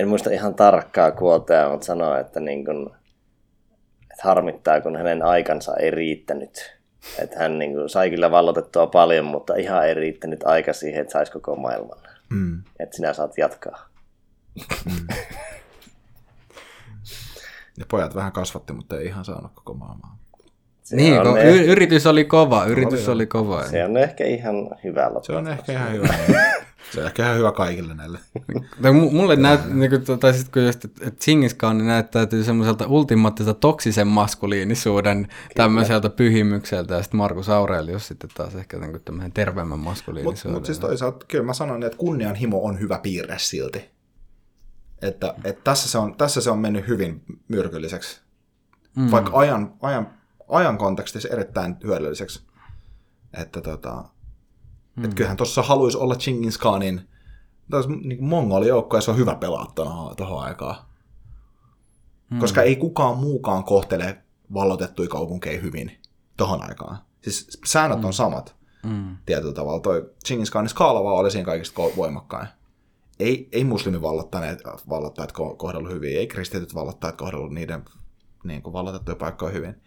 en muista ihan tarkkaa kuotea, mutta sanoo, että, niin kun, että harmittaa, kun hänen aikansa ei riittänyt. Että hän niin kun, sai kyllä vallotettua paljon, mutta ihan ei riittänyt aika siihen, että saisi koko maailman. Mm. Että sinä saat jatkaa. Mm. Ja pojat vähän kasvatti, mutta ei ihan saanut koko maailmaa. Se niin, on y- yritys oli kova, yritys oli, oli kova. Se on ehkä ihan hyvä loppu. Se on ehkä ihan hyvä. Se on ehkä ihan hyvä kaikille näille. Tai mu- mulle näyt, niin kuin, tai sitten kun just, että Chingis Khan niin näyttäytyy semmoiselta ultimaattiselta toksisen maskuliinisuuden tämmöiseltä pyhimykseltä, ja sitten Markus Aurelius sitten taas ehkä niin tämmöisen terveemmän Mutta maskuliinisuuden. mut siis toisaalta kyllä mä sanon, että kunnianhimo on hyvä piirre silti. Että, että tässä, se on, tässä se on mennyt hyvin myrkylliseksi. Mm. Vaikka ajan, ajan, ajan kontekstissa erittäin hyödylliseksi. Että tota, mm. et kyllähän tuossa haluaisi olla Chingis Khanin niin mongolijoukko, ja se on hyvä pelaa tuohon aikaan. Mm. Koska ei kukaan muukaan kohtele vallotettuja kaupunkeja hyvin tuohon aikaan. Siis säännöt mm. on samat Mm. tietyllä tavalla. Toi Chingis Khanin skaala vaan oli siinä kaikista voimakkain. Ei, ei muslimivallottaneet vallottajat ko- kohdellut hyvin, ei kristityt vallottajat kohdellut niiden niin kuin vallotettuja paikkoja hyvin.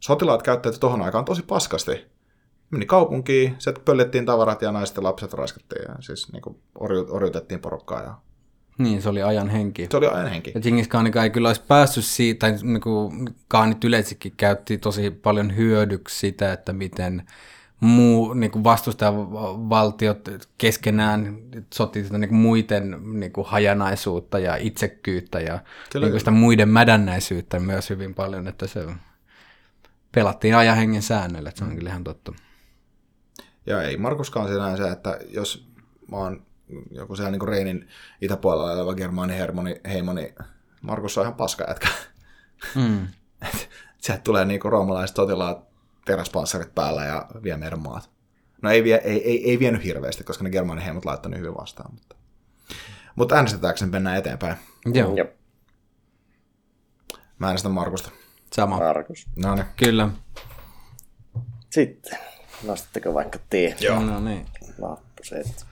Sotilaat käyttäytyi tuohon aikaan tosi paskasti. Meni kaupunkiin, sieltä pöllettiin tavarat ja naiset ja lapset raiskattiin ja siis niin kuin orju, orjutettiin porukkaa. Ja... Niin, se oli ajan henki. Se oli aina henki. Ja Khanikaan ei kyllä olisi päässyt siitä, tai niin kuin Khanit yleisestikin käytti tosi paljon hyödyksi sitä, että miten muu niin kuin vastustajavaltiot keskenään soti sitä niin kuin muiden niin kuin hajanaisuutta ja itsekkyyttä ja Kyllä, niin kuin sitä muiden mädännäisyyttä myös hyvin paljon, että se pelattiin ajan hengen säännöillä, että se on kyllä ihan totta. Ja ei Markuskaan sinä se, että jos mä oon joku siellä niin Reinin itäpuolella oleva germaani hermoni, heimo, niin Markus on ihan paska jätkä. Mm. Sieltä tulee niin roomalaiset sotilaat teräspanssarit päällä ja vie meidän maat. No ei, vie, ei, ei, ei vienyt hirveästi, koska ne germaani heimot laittanut hyvin vastaan. Mutta, mutta äänestetäänkö mennään eteenpäin? Joo, Mä äänestän Markusta. Sama. Markus. No niin. Kyllä. Sitten, nostatteko vaikka tie? Joo. No niin. Vappuset.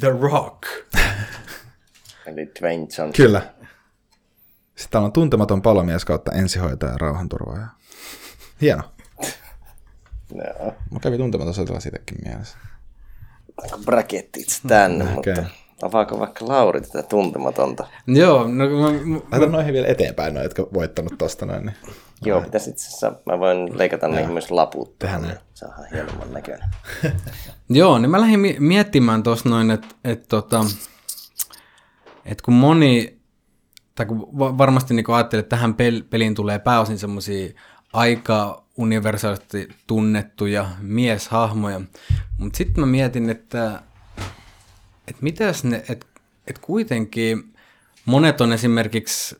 The Rock. Eli Dwayne Johnson. Kyllä. Sitten täällä on tuntematon palomies kautta ensihoitaja ja rauhanturvaaja. Hieno. Joo. Mä kävin tuntematon sotilas itsekin mielessä. Onko braketit tänne, Okei. mutta avaako vaikka Lauri tätä tuntematonta? Joo, no, mä, mä, Laita noihin vielä eteenpäin, noin, jotka voittanut tosta noin. Niin. Joo, pitäisi itse asiassa, mä voin leikata niihin myös laput. Tehdään näin. Saadaan hienomman näköinen. Joo, niin mä lähdin mi- miettimään tuossa noin, että et, tota, et kun moni, tai kun va- varmasti niin ajattelee, että tähän pel- peliin tulee pääosin semmoisia aika universaalisti tunnettuja mieshahmoja, mutta sitten mä mietin, että et mitäs ne, että et kuitenkin monet on esimerkiksi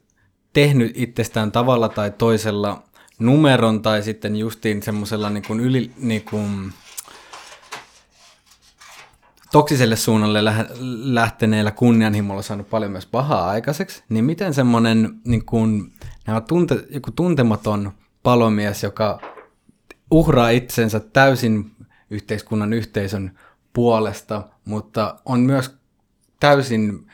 tehnyt itsestään tavalla tai toisella numeron tai sitten justiin semmoisella niin kuin yli, niin kuin, toksiselle suunnalle lä- lähteneellä kunnianhimolla saanut paljon myös pahaa aikaiseksi, niin miten semmoinen niin kuin, nämä tunte, joku tuntematon palomies, joka uhraa itsensä täysin yhteiskunnan yhteisön puolesta, mutta on myös täysin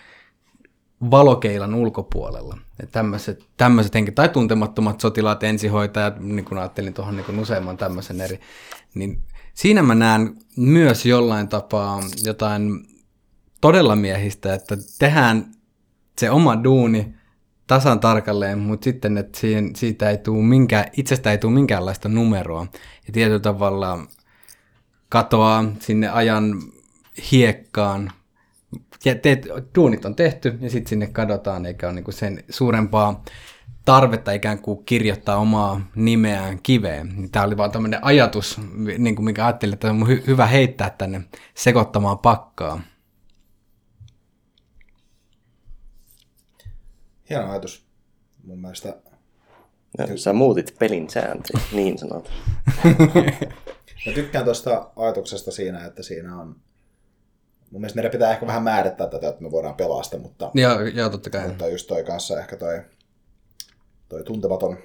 valokeilan ulkopuolella. Tämmöiset, tämmöiset henki, tai tuntemattomat sotilaat, ensihoitajat, niin kuin ajattelin tuohon niin useamman tämmöisen eri, niin siinä mä näen myös jollain tapaa jotain todella miehistä, että tehdään se oma duuni tasan tarkalleen, mutta sitten, että siihen, siitä ei tule minkään, itsestä ei tule minkäänlaista numeroa. Ja tietyllä tavalla katoaa sinne ajan hiekkaan. Ja teet, duunit on tehty ja sitten sinne kadotaan, eikä ole niinku sen suurempaa tarvetta ikään kuin kirjoittaa omaa nimeään kiveen. Tämä oli vaan tämmöinen ajatus, niin kuin mikä ajattelin, että on hy- hyvä heittää tänne sekoittamaan pakkaa. Hieno ajatus. Mun mielestä No, sä muutit pelin sääntöjä, niin sanot. Mä tykkään tuosta ajatuksesta siinä, että siinä on... Mun mielestä meidän pitää ehkä vähän määrittää tätä, että me voidaan pelaa sitä, mutta, Joo, joo totta kai. mutta just toi kanssa ehkä toi, toi tuntematon.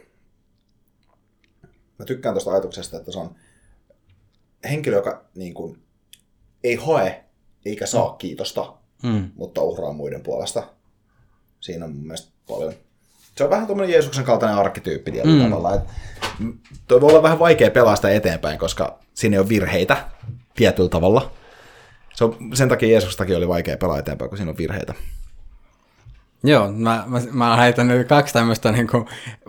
Mä tykkään tuosta ajatuksesta, että se on henkilö, joka niin kuin, ei hae eikä saa kiitosta, Mm. mutta uhraa muiden puolesta. Siinä on mun mielestä paljon. Se on vähän tuommoinen Jeesuksen kaltainen arkkityyppi tietyllä mm. tavalla. Et, mm, toi voi olla vähän vaikea pelaa sitä eteenpäin, koska siinä ei ole virheitä tietyllä tavalla. Se on, sen takia Jeesustakin oli vaikea pelaa eteenpäin, kun siinä on virheitä. Joo, mä, mä, mä heitän nyt kaksi tämmöistä niin kuin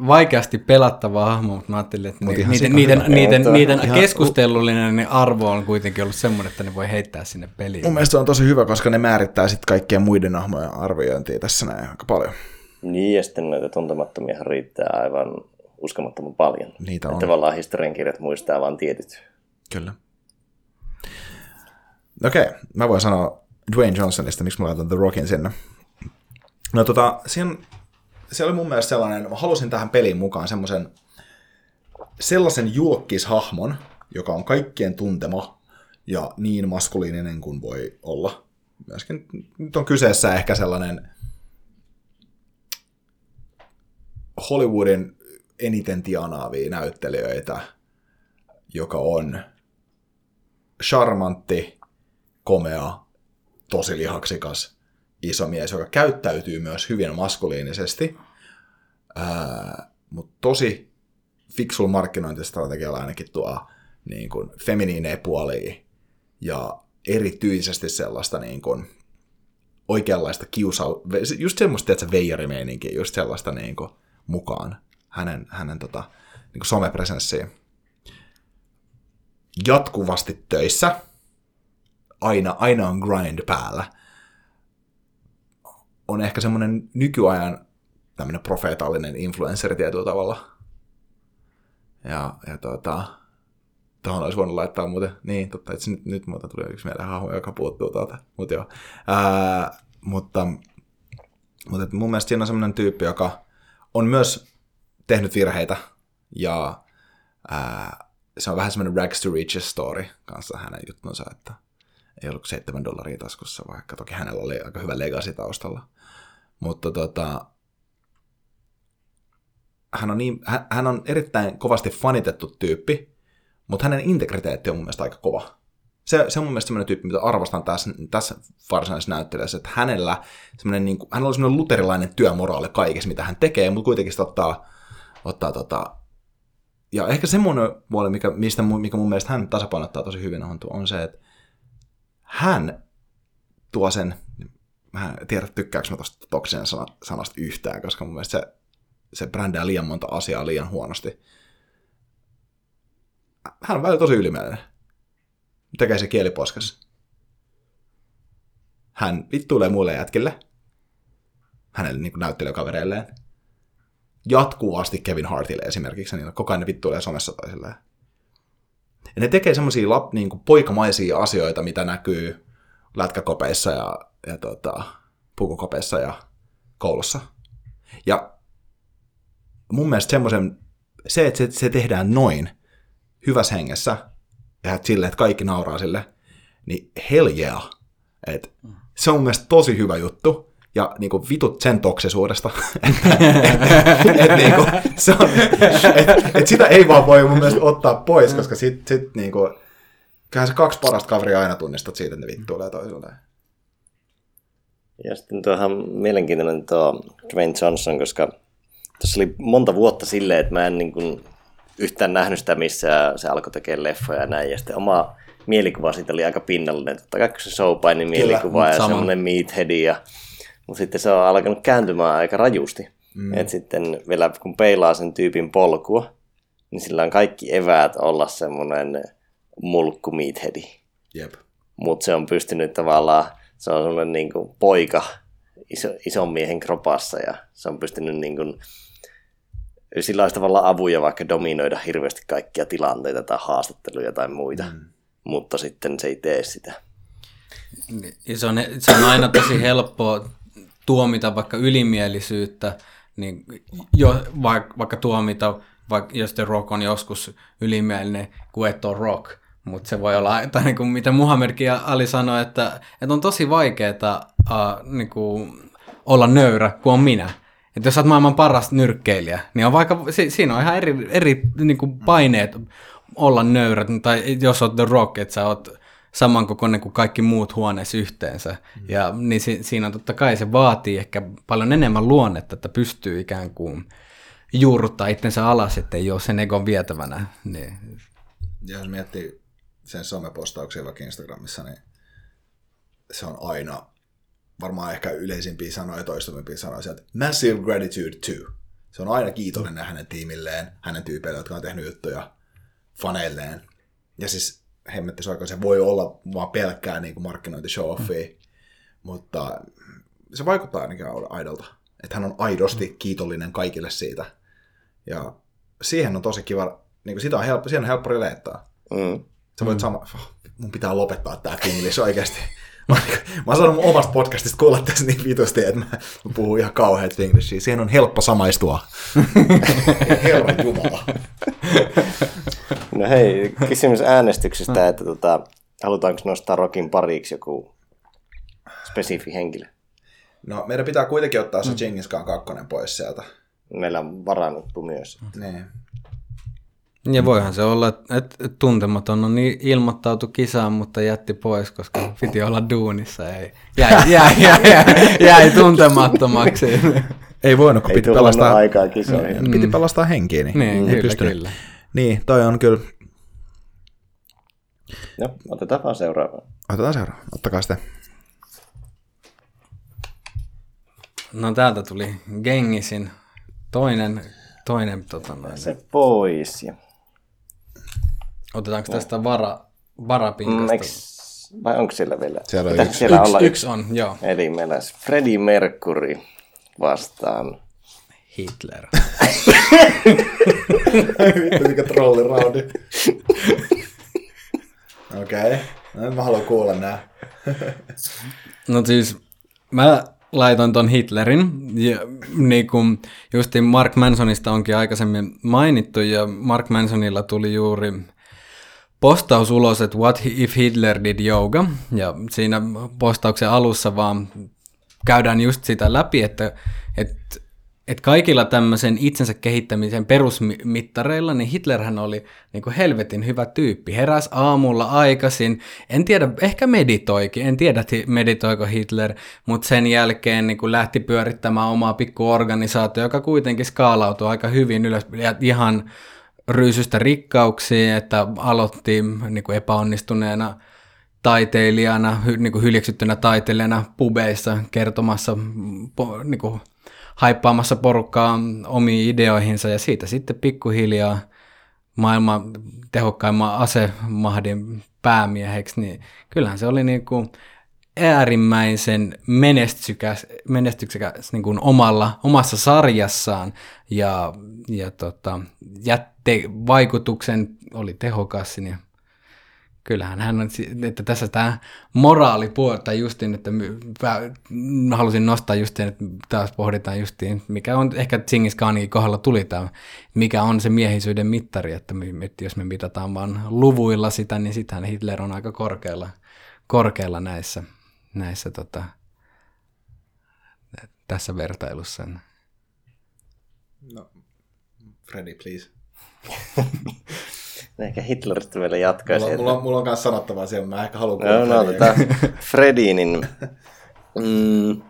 vaikeasti pelattavaa hahmoa, mutta mä ajattelin, että Mut ni, niiden, niiden, hyvä. niiden, niiden ihan- keskustelullinen niin arvo on kuitenkin ollut semmoinen, että ne voi heittää sinne peliin. Mun mielestä se on tosi hyvä, koska ne määrittää sitten kaikkien muiden nahmojen arviointia tässä näin aika paljon. Niin, ja sitten näitä tuntemattomia riittää aivan uskomattoman paljon. Niitä Että on. Tavallaan historiankirjat muistaa vain tietyt. Kyllä. Okei, okay, mä voin sanoa Dwayne Johnsonista, miksi mä laitan The Rockin sinne. No tota, siinä, se oli mun mielestä sellainen, mä halusin tähän peliin mukaan semmoisen sellaisen julkishahmon, joka on kaikkien tuntema ja niin maskuliininen kuin voi olla. Myöskin nyt on kyseessä ehkä sellainen Hollywoodin eniten tianaavia näyttelijöitä, joka on charmantti, komea, tosi lihaksikas, iso mies, joka käyttäytyy myös hyvin maskuliinisesti, mutta tosi fiksulla markkinointistrategialla ainakin tuo niin kuin feminiineä puolia ja erityisesti sellaista niin kuin, oikeanlaista kiusa, just semmoista, että se veijarimeininkiä, just sellaista niin kuin, mukaan hänen, hänen tota, niin kuin somepresenssiin. Jatkuvasti töissä, aina, aina on grind päällä. On ehkä semmoinen nykyajan tämmöinen profeetallinen influenceri tietyllä tavalla. Ja, ja tota, tuohon olisi voinut laittaa muuten, niin totta, että nyt, nyt muuta tuli yksi meidän hahmo, joka puuttuu tuolta, mutta joo. Ää, mutta mutta et mun mielestä siinä on semmoinen tyyppi, joka on myös tehnyt virheitä ja ää, se on vähän semmoinen rags to riches story kanssa hänen juttunsa, että ei ollut kuin 7 dollaria taskussa, vaikka toki hänellä oli aika hyvä legacy taustalla. Mutta tota, hän on, niin, hän, on erittäin kovasti fanitettu tyyppi, mutta hänen integriteetti on mun mielestä aika kova. Se, se on mun mielestä semmoinen tyyppi, mitä arvostan tässä, tässä varsinaisessa näyttelijässä, että hänellä, semmoinen, niin kuin, hänellä on semmoinen luterilainen työmoraali kaikessa, mitä hän tekee, mutta kuitenkin sitä ottaa, ottaa tota, ja ehkä semmoinen puoli, mikä, mistä, mikä mun mielestä hän tasapainottaa tosi hyvin, on, on se, että hän tuo sen, mä en tiedä tykkääkö mä tuosta toksisen sana, sanasta yhtään, koska mun mielestä se, se brändää liian monta asiaa liian huonosti. Hän on välillä tosi ylimielinen. Tekee se kieliposkas. Hän vittuilee muille jätkille. Hänelle niin näyttelijäkavereilleen. Jatkuvasti Kevin Hartille esimerkiksi. Niin koko ajan ne vittuilee somessa toisilleen. Ja ne tekee semmoisia niin poikamaisia asioita, mitä näkyy lätkäkopeissa ja, ja tota, pukukopeissa ja koulussa. Ja mun mielestä semmoisen, se, että se, se tehdään noin hyvässä hengessä, ja silleen, että kaikki nauraa sille, niin hell yeah. Et se on mun mielestä tosi hyvä juttu, ja niinku vitut sen toksisuudesta. et, et, niinku, se on, et, et sitä ei vaan voi mun mielestä ottaa pois, koska sit, sit niinku, kyllähän se kaksi parasta kaveria aina tunnistat siitä, että ne vittuilee toisilleen. Ja sitten tuohan mielenkiintoinen tuo Dwayne Johnson, koska tuossa oli monta vuotta silleen, että mä en niin kuin yhtään nähnyt sitä, missä se alkoi tekemään leffoja ja näin. Ja sitten oma mielikuva siitä oli aika pinnallinen. Totta kai se showpainin mielikuva ja semmoinen meatheadi. Ja, mutta sitten se on alkanut kääntymään aika rajusti. Mm. Et sitten vielä kun peilaa sen tyypin polkua, niin sillä on kaikki eväät olla semmoinen mulkku meatheadi Jep. mutta se on pystynyt tavallaan, se on sellainen niin kuin poika iso, ison miehen kropassa ja se on pystynyt niin kuin, sillä olisi tavallaan avuja vaikka dominoida hirveästi kaikkia tilanteita tai haastatteluja tai muita, mm. mutta sitten se ei tee sitä. Ja se, on, se on aina tosi helppoa tuomita vaikka ylimielisyyttä, niin jo, vaikka, vaikka tuomita, vaikka jos The Rock on joskus ylimielinen, kun et ole rock. Mutta se voi olla, tai niin kuin mitä Muhammadkin ja Ali sanoi, että, että on tosi vaikeaa uh, niin kuin olla nöyrä, kun on minä. Että jos olet maailman paras nyrkkeilijä, niin on vaikka, si, siinä on ihan eri, eri niin kuin paineet olla nöyrä. Tai jos olet The Rock, että sä oot samankokoinen kuin kaikki muut huoneessa yhteensä. Mm. Ja niin si, siinä on totta kai se vaatii ehkä paljon enemmän luonnetta, että pystyy ikään kuin juurruttaa itsensä alas, että ei ole sen egon vietävänä. Niin. Ja jos miettii sen somepostauksia vaikka Instagramissa, niin se on aina varmaan ehkä yleisimpiä sanoja, toistuvimpia sanoja sieltä. Massive gratitude to. Se on aina kiitollinen hänen tiimilleen, hänen tyypeille, jotka on tehnyt juttuja faneilleen. Ja siis hemmetti se voi olla vaan pelkkää niin markkinointi show mm. mutta se vaikuttaa ainakin aidolta. Että hän on aidosti mm. kiitollinen kaikille siitä. Ja siihen on tosi kiva, niin kuin sitä on helppo, siihen on helppo rileettaa. Mm. Sä voit mm. sama, mun pitää lopettaa tää Finglish oikeasti. Mä, mä oon saanut mun omasta podcastista kuulla tässä niin vitusti, että mä, puhun ihan kauheat Finglishia. Siihen on helppo samaistua. Herran Jumala. No hei, kysymys äänestyksestä, että tota, halutaanko nostaa Rokin pariksi joku spesifi henkilö? No meidän pitää kuitenkin ottaa se Genghis Khan kakkonen pois sieltä. Meillä on varannuttu myös. Niin. Ja voihan se olla, että tuntematon on niin ilmoittautu kisaan, mutta jätti pois, koska piti olla duunissa. Ei. Jäi, jäi, jäi, jäi, jäi tuntemattomaksi. Ei voinut, kun Ei piti pelastaa, aikaa kisoihin. piti pelastaa henkiä. Niin, Niin, ei kyllä, pystynyt. kyllä. Niin, toi on kyllä. No, otetaan vaan seuraava. Otetaan seuraava. Ottakaa sitten. No täältä tuli Gengisin toinen, toinen tota noin. Se pois. Ja... Otetaanko tästä vara, varapinkasta? Mm, eks... Vai onko siellä vielä? Siellä on yksi. siellä yksi, olla yksi on, joo. Eli meillä olisi Freddie Mercury vastaan. Hitler. Vittu, mikä trolliraundi. Okei. Okay. No mä haluan kuulla nää. No siis mä laitoin ton Hitlerin, ja niin kuin justiin Mark Mansonista onkin aikaisemmin mainittu, ja Mark Mansonilla tuli juuri postaus ulos, että What if Hitler did yoga, ja siinä postauksen alussa vaan käydään just sitä läpi, että, että että kaikilla tämmöisen itsensä kehittämisen perusmittareilla, niin Hitlerhän oli niin kuin helvetin hyvä tyyppi. Heräs aamulla aikaisin, en tiedä, ehkä meditoikin, en tiedä ti- meditoiko Hitler, mutta sen jälkeen niin kuin lähti pyörittämään omaa pikkuorganisaatio, joka kuitenkin skaalautui aika hyvin ylös, ja ihan ryysystä rikkauksiin, että aloitti niin kuin epäonnistuneena taiteilijana, niin kuin taiteilijana pubeissa kertomassa niin kuin haippaamassa porukkaa omiin ideoihinsa ja siitä sitten pikkuhiljaa maailman tehokkaimman asemahdin päämieheksi, niin kyllähän se oli niin kuin äärimmäisen menestyksekäs, menestyksekäs niin kuin omalla, omassa sarjassaan ja, ja tota, jätte vaikutuksen oli tehokas, niin kyllähän hän on, että tässä tämä moraalipuolta justiin, että mä halusin nostaa justiin, että taas pohditaan justiin, mikä on ehkä Tsingis Khanin kohdalla tuli tämä, mikä on se miehisyyden mittari, että, me, että jos me mitataan vaan luvuilla sitä, niin sittenhän Hitler on aika korkealla, korkealla näissä, näissä tota, tässä vertailussa. No, Freddy, please. Ehkä Hitleristä vielä jatkaisi. Mulla, mulla, on, mulla on myös sanottavaa siellä, mä ehkä haluan No, no otetaan Freddy, niin... Mm,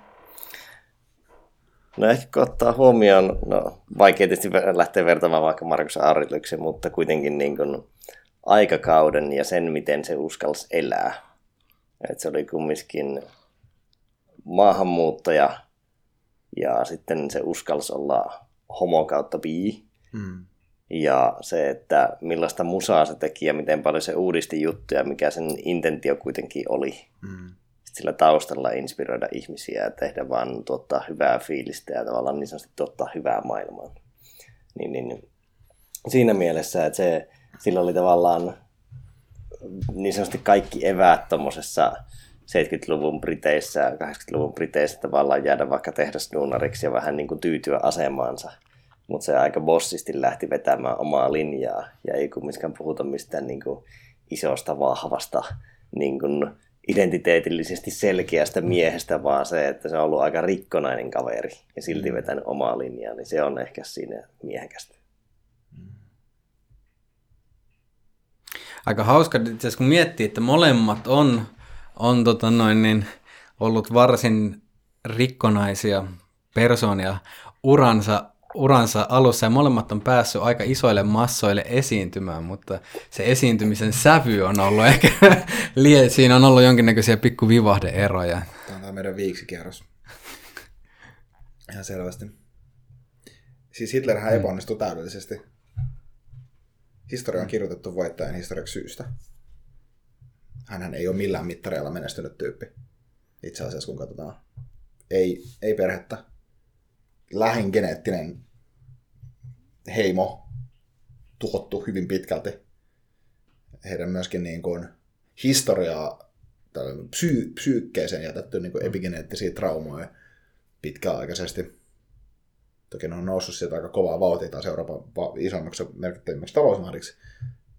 no ehkä kun ottaa huomioon, no vaikea tietysti lähteä vertaamaan vaikka Markus Arilyksen, mutta kuitenkin niin kuin aikakauden ja sen, miten se uskalsi elää. Et se oli kumminkin maahanmuuttaja ja sitten se uskalsi olla homo kautta bi. Mm. Ja se, että millaista musaa se teki ja miten paljon se uudisti juttuja, mikä sen intentio kuitenkin oli. Mm. Sillä taustalla inspiroida ihmisiä ja tehdä vaan tuottaa hyvää fiilistä ja tavallaan niin sanotusti tuottaa hyvää maailmaa. Niin, niin, siinä mielessä, että se, sillä oli tavallaan niin sanotusti kaikki eväät tuommoisessa 70-luvun Briteissä ja 80-luvun Briteissä tavallaan jäädä vaikka tehdasduunariksi ja vähän niin kuin tyytyä asemaansa. Mutta se aika bossisti lähti vetämään omaa linjaa. Ja ei kumminkaan puhuta mistään niin kuin isosta, vahvasta, niin kuin identiteetillisesti selkeästä miehestä, vaan se, että se on ollut aika rikkonainen kaveri ja silti vetänyt omaa linjaa, niin se on ehkä siinä miehekästä. Aika hauska, itse asiassa kun miettii, että molemmat on, on tota noin, niin, ollut varsin rikkonaisia persoonia uransa, uransa alussa ja molemmat on päässyt aika isoille massoille esiintymään, mutta se esiintymisen sävy on ollut ehkä, lie- siinä on ollut jonkinnäköisiä pikku vivahdeeroja. Tämä on tämä meidän viiksikierros. Ihan selvästi. Siis Hitlerhän mm. epäonnistui täydellisesti. Historia on kirjoitettu voittajan historiaksi syystä. Hänhän ei ole millään mittareilla menestynyt tyyppi. Itse asiassa kun katsotaan. Ei, ei perhettä. Lähin geneettinen heimo tuhottu hyvin pitkälti. Heidän myöskin niin kuin historiaa psy- psyykkeeseen jätetty niin kuin epigeneettisiä traumoja pitkäaikaisesti. Toki ne on noussut sieltä aika kovaa vauhtia taas Euroopan isommaksi merkittävimmäksi talousmahdiksi,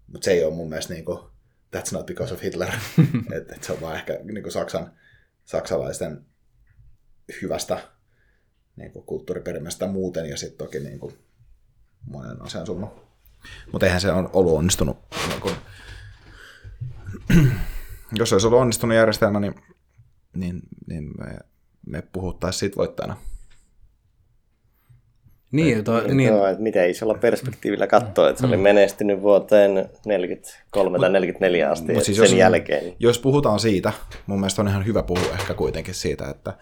mutta se ei ole mun mielestä niin kuin, that's not because of Hitler. et, et se on vaan ehkä niin kuin Saksan, saksalaisten hyvästä niin kuin kulttuuriperimästä muuten ja sitten toki niin kuin, monen asian summa. Mutta eihän se on ollut onnistunut. Niin kuin, jos olisi ollut onnistunut järjestelmä, niin, niin, niin me, me puhuttaisiin siitä voittajana. Niin, to, niin, niin. Joo, että miten isolla perspektiivillä katsoo, että se oli mm. menestynyt vuoteen 43 tai 44 asti Mut siis sen jos, jälkeen. Jos puhutaan siitä, mun mielestä on ihan hyvä puhua ehkä kuitenkin siitä, että,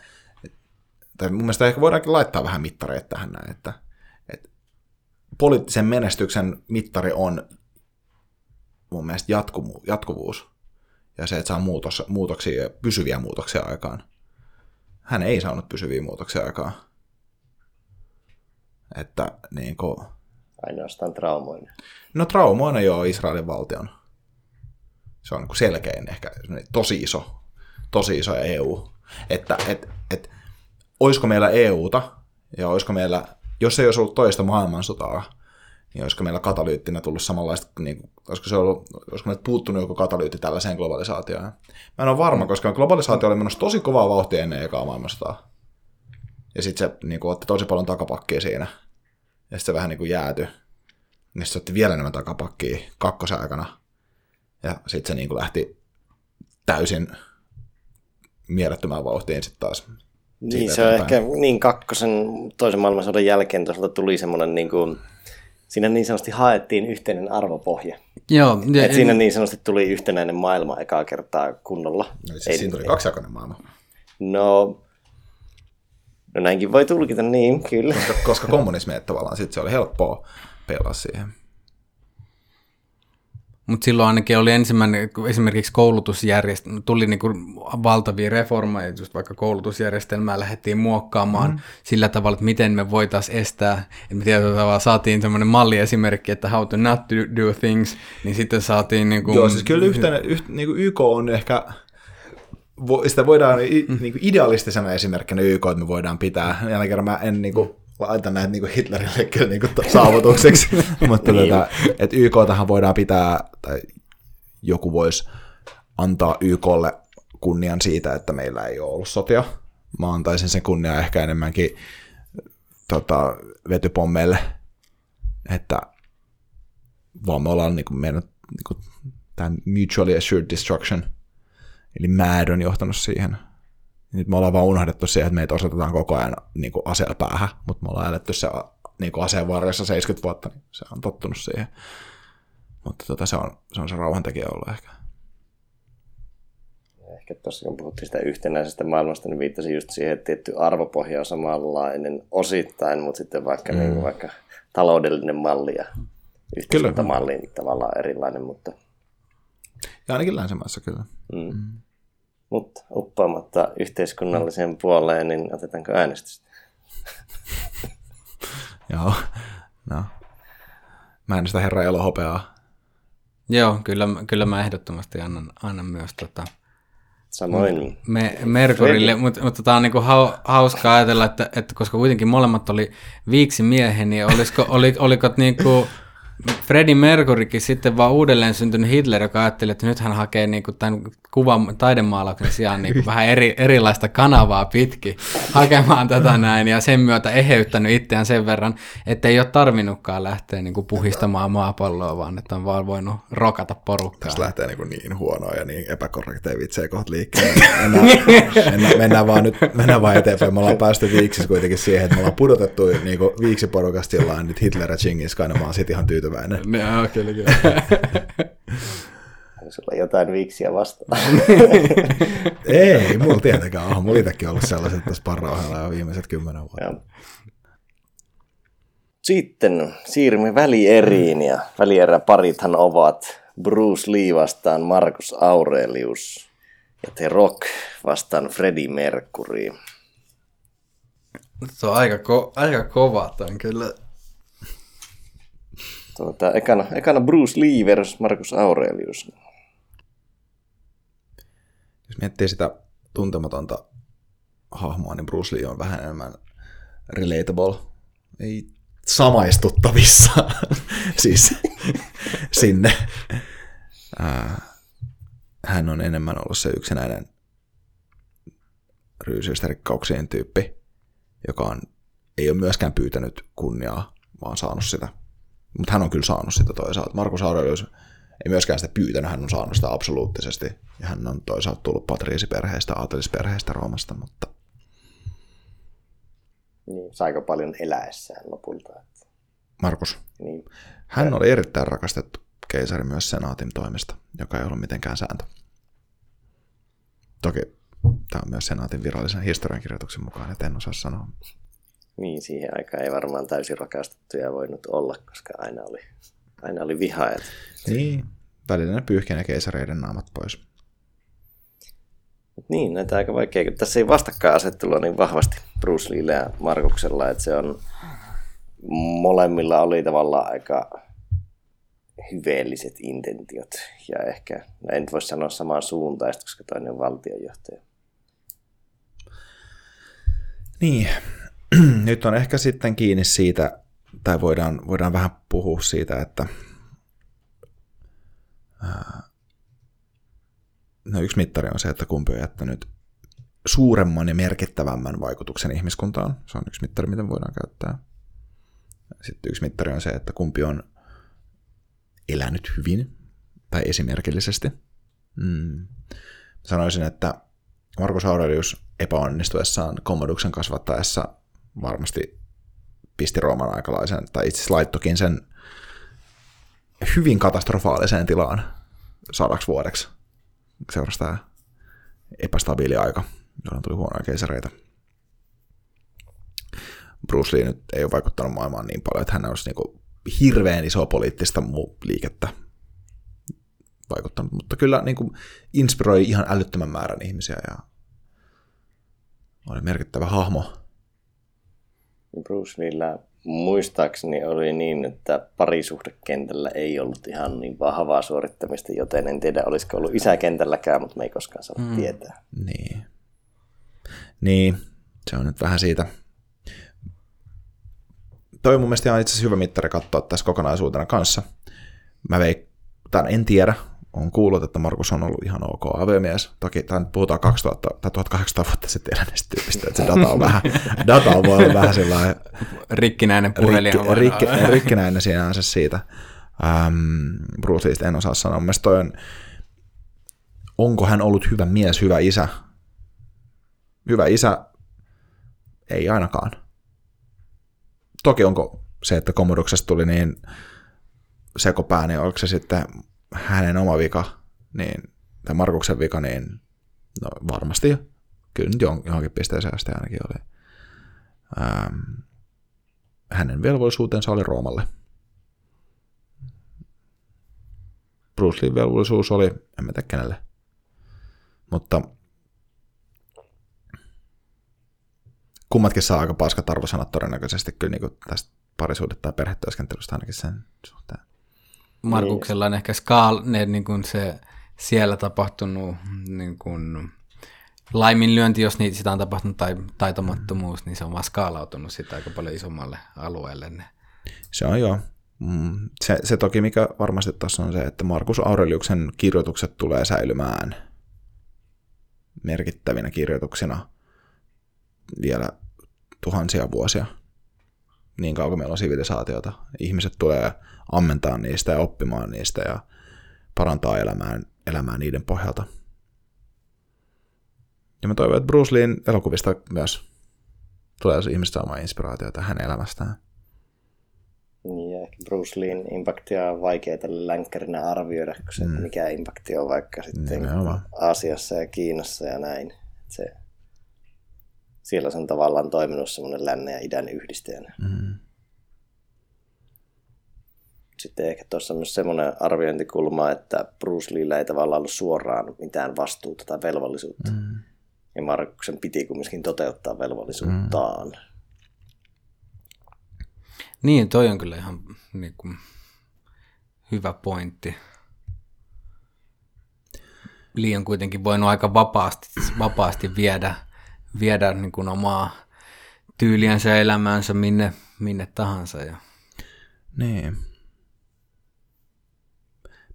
että mun mielestä ehkä voidaankin laittaa vähän mittareita tähän näin, että, että poliittisen menestyksen mittari on mun mielestä jatkuvu, jatkuvuus ja se, että saa muutos, muutoksia, pysyviä muutoksia aikaan. Hän ei saanut pysyviä muutoksia aikaan. Että niin kuin... Ainoastaan traumoinen. No traumoinen joo Israelin valtion. Se on niin selkein ehkä tosi iso, tosi iso EU. Että et, et, olisiko meillä EUta ja olisiko meillä, jos ei olisi ollut toista maailmansotaa, niin olisiko meillä katalyyttinä tullut samanlaista, niin olisiko, se ollut, olisiko meillä puuttunut joku katalyytti tällaiseen globalisaatioon. Mä en ole varma, koska globalisaatio oli menossa tosi kovaa vauhtia ennen ekaa maailmansotaa. Ja sitten se niin kuin, otti tosi paljon takapakkia siinä. Ja sitten se vähän niin kuin jääty. Ja se otti vielä enemmän takapakkia kakkosen aikana. Ja sitten se niin kuin lähti täysin mielettömään vauhtiin sitten taas. Niin, se on ehkä niin kakkosen toisen maailmansodan jälkeen tuossa tuli semmoinen niin kuin siinä niin sanotusti haettiin yhteinen arvopohja. Joo. Ja, Et siinä niin sanotusti tuli yhtenäinen maailma ekaa kertaa kunnolla. No, siis siinä tuli kaksijakoinen maailma. No, no näinkin voi tulkita niin, kyllä. Koska, koska kommunismi, tavallaan sitten se oli helppoa pelaa siihen. Mutta silloin ainakin oli ensimmäinen, esimerkiksi koulutusjärjestelmä, tuli niinku valtavia reformeja, just vaikka koulutusjärjestelmää lähdettiin muokkaamaan mm. sillä tavalla, että miten me voitaisiin estää, että me tietyllä tavalla saatiin semmoinen malliesimerkki, että how to not to do things, niin sitten saatiin... Niinku, Joo, siis kyllä yhtenä, yht, niinku YK on ehkä sitä voidaan mm. niin idealistisena esimerkkinä YK, että me voidaan pitää. Jälleen kerran mä en niin kuin, laita näitä niin Hitlerille kyllä niin kuin saavutukseksi, mutta niin. tota, että YK tähän voidaan pitää, tai joku voisi antaa YKlle kunnian siitä, että meillä ei ole ollut sotia. Mä antaisin sen kunnia ehkä enemmänkin tota, vetypommeille, että vaan me ollaan niin kuin, meidän niin kuin, tämä mutually assured destruction, eli MAD on johtanut siihen – nyt me ollaan vaan unohdettu siihen, että meitä osoitetaan koko ajan niin kuin aseella päähän, mutta me ollaan eletty se niin kuin aseen varressa 70 vuotta, niin se on tottunut siihen. Mutta tota, se, on, se on se rauhantekijä ollut ehkä. Ehkä tuossa kun puhuttiin sitä yhtenäisestä maailmasta, niin viittasin just siihen, että tietty arvopohja on samanlainen osittain, mutta sitten vaikka, mm. niin, vaikka taloudellinen malli ja yhteiskuntamalli niin tavallaan erilainen. Mutta... Ja ainakin länsimaissa kyllä. Mm. Mm. Mutta uppaamatta yhteiskunnalliseen puoleen, niin otetaanko äänestystä? Joo, no. Mä äänestän herra elohopeaa. Joo, kyllä, kyllä mä ehdottomasti annan, annan myös tota, Samoin. Me, Merkurille, mutta, mutta tämä on niinku hauska ajatella, että, että koska kuitenkin molemmat oli viiksi miehen, niin olisiko, oli, oliko niinku Freddie Mercurykin sitten vaan uudelleen syntynyt Hitler, joka ajatteli, että nyt hän hakee niin kuin tämän kuvan taidemaalauksen sijaan niin kuin vähän eri, erilaista kanavaa pitki hakemaan tätä näin ja sen myötä eheyttänyt itseään sen verran, että ei ole tarvinnutkaan lähteä niin kuin puhistamaan maapalloa, vaan että on vaan voinut rokata porukkaa. Tässä lähtee niin, kuin niin huonoa ja niin epäkorrekteja vitsejä kohta liikkeelle. Mennään, mennään, mennään, vaan nyt, mennään vaan eteenpäin. Me ollaan päästy viiksissä kuitenkin siihen, että me ollaan pudotettu niin kuin viiksiporukasta jollain nyt Hitler ja Chingis Khan, mä oon sit ihan tyytyväinen. Joo, kyllä, kyllä. sulla on jotain viiksiä vastaan. Ei, mulla tietenkään ole. Mulla itsekin ollut sellaiset tässä parrauhella jo viimeiset kymmenen vuotta. Sitten siirrymme välieriin ja välieräparithan ovat Bruce Lee vastaan Marcus Aurelius ja The Rock vastaan Freddie Mercury. Se on aika, ko- aika kova on kyllä. Tuota, ekana, ekana Bruce Lee versus Marcus Aurelius. Jos miettii sitä tuntematonta hahmoa, niin Bruce Lee on vähän enemmän relatable. Ei samaistuttavissa siis sinne. Hän on enemmän ollut se yksinäinen ryysyistä rikkauksien tyyppi, joka on, ei ole myöskään pyytänyt kunniaa, vaan saanut sitä. Mutta hän on kyllä saanut sitä toisaalta. Markus Aurelius ei myöskään sitä pyytänyt, hän on saanut sitä absoluuttisesti. Ja hän on toisaalta tullut patriisiperheestä, aatelisperheestä Roomasta, mutta Niin, saiko paljon eläessään lopulta. että- Markus, Niin, hän oli erittäin rakastettu keisari myös senaatin toimesta, joka ei ollut mitenkään sääntö. Toki tämä on myös senaatin virallisen historiankirjoituksen mukaan, että en osaa sanoa. Niin, siihen aikaan ei varmaan täysin rakastettuja voinut olla, koska aina oli, aina oli vihaajat. Niin, välillä ne pyyhkii keisareiden naamat pois. Niin, näitä aika vaikea, tässä ei vastakkainasettelua niin vahvasti Bruce Leellä ja Markuksella, että se on, molemmilla oli tavallaan aika hyveelliset intentiot ja ehkä, no en nyt voi sanoa samaan suuntaista, koska toinen on valtionjohtaja. Niin, nyt on ehkä sitten kiinni siitä, tai voidaan, voidaan vähän puhua siitä, että no yksi mittari on se, että kumpi on jättänyt suuremman ja merkittävämmän vaikutuksen ihmiskuntaan. Se on yksi mittari, miten voidaan käyttää. Sitten yksi mittari on se, että kumpi on elänyt hyvin tai esimerkillisesti. Mm. Sanoisin, että Markus Aurelius epäonnistuessaan Commoduksen kasvattaessa varmasti pisti Rooman aikalaisen, tai itse asiassa laittokin sen hyvin katastrofaaliseen tilaan sadaksi vuodeksi. Seurasi tämä epästabiili aika, jolloin tuli huonoja keisareita. Bruce Lee nyt ei ole vaikuttanut maailmaan niin paljon, että hän olisi niin hirveän isoa poliittista liikettä vaikuttanut, mutta kyllä niin kuin inspiroi ihan älyttömän määrän ihmisiä ja oli merkittävä hahmo. Bruce Leellä muistaakseni oli niin, että parisuhdekentällä ei ollut ihan niin vahvaa suorittamista, joten en tiedä olisiko ollut isäkentälläkään, mutta me ei koskaan saa mm. tietää. Niin. Niin, se on nyt vähän siitä. Toi mun mielestä on itse asiassa hyvä mittari katsoa tässä kokonaisuutena kanssa. Mä veik, tämän en tiedä, on kuullut, että Markus on ollut ihan ok aviomies. Toki tämän puhutaan 2000 tai 1800 vuotta sitten eläneestä tyypistä, että se data on vähän, data on voi olla vähän sellainen Rikkinäinen puhelin. rikki, rikki, rikkinäinen sinänsä siitä. Ähm, Bruce Leeistä en osaa sanoa. Mielestäni toi on, onko hän ollut hyvä mies, hyvä isä? Hyvä isä, ei ainakaan. Toki onko se, että Kommoduksesta tuli niin sekopää, niin onko se sitten hänen oma vika, niin, tai Markuksen vika, niin no varmasti kyllä nyt johonkin pisteeseen asti ainakin oli. Ähm, hänen velvollisuutensa oli Roomalle. Bruce Lee velvollisuus oli, en mä tiedä kenelle. Mutta kummatkin saa aika paskat arvosanat todennäköisesti kyllä niin tästä parisuudet- tai perhetyöskentelystä ainakin sen suhteen. Markuksella on ehkä skaal, ne, niin kuin se siellä tapahtunut niin kuin, laiminlyönti, jos niitä sitä on tapahtunut, tai taitomattomuus, niin se on vaan skaalautunut sitä aika paljon isommalle alueelle. Ne. Se on joo. Mm, Se, se toki, mikä varmasti tässä on se, että Markus Aureliuksen kirjoitukset tulee säilymään merkittävinä kirjoituksina vielä tuhansia vuosia. Niin kauan meillä on sivilisaatiota. Ihmiset tulee ammentaa niistä ja oppimaan niistä ja parantaa elämään, elämää niiden pohjalta. Ja mä toivon, että Bruce Leen elokuvista myös tulee ihmistä saamaan inspiraatiota hänen elämästään. Niin, ja ehkä Bruce Leen impaktia on vaikea tällä länkkärinä arvioida, kun se, mm. mikä impakti on vaikka sitten Nimenomaan. Aasiassa ja Kiinassa ja näin. Se, siellä se on tavallaan toiminut semmoinen lännen ja idän yhdistäjänä. Mm. Sitten ehkä tuossa on myös semmoinen arviointikulma, että Bruce Leellä ei tavallaan ollut suoraan mitään vastuuta tai velvollisuutta. Mm. Ja Markuksen piti kumminkin toteuttaa velvollisuuttaan. Mm. Niin, toi on kyllä ihan niin kuin, hyvä pointti. Liian kuitenkin voinut aika vapaasti, vapaasti viedä, viedä niin kuin omaa tyyliänsä ja elämäänsä minne, minne tahansa. Ja... Niin.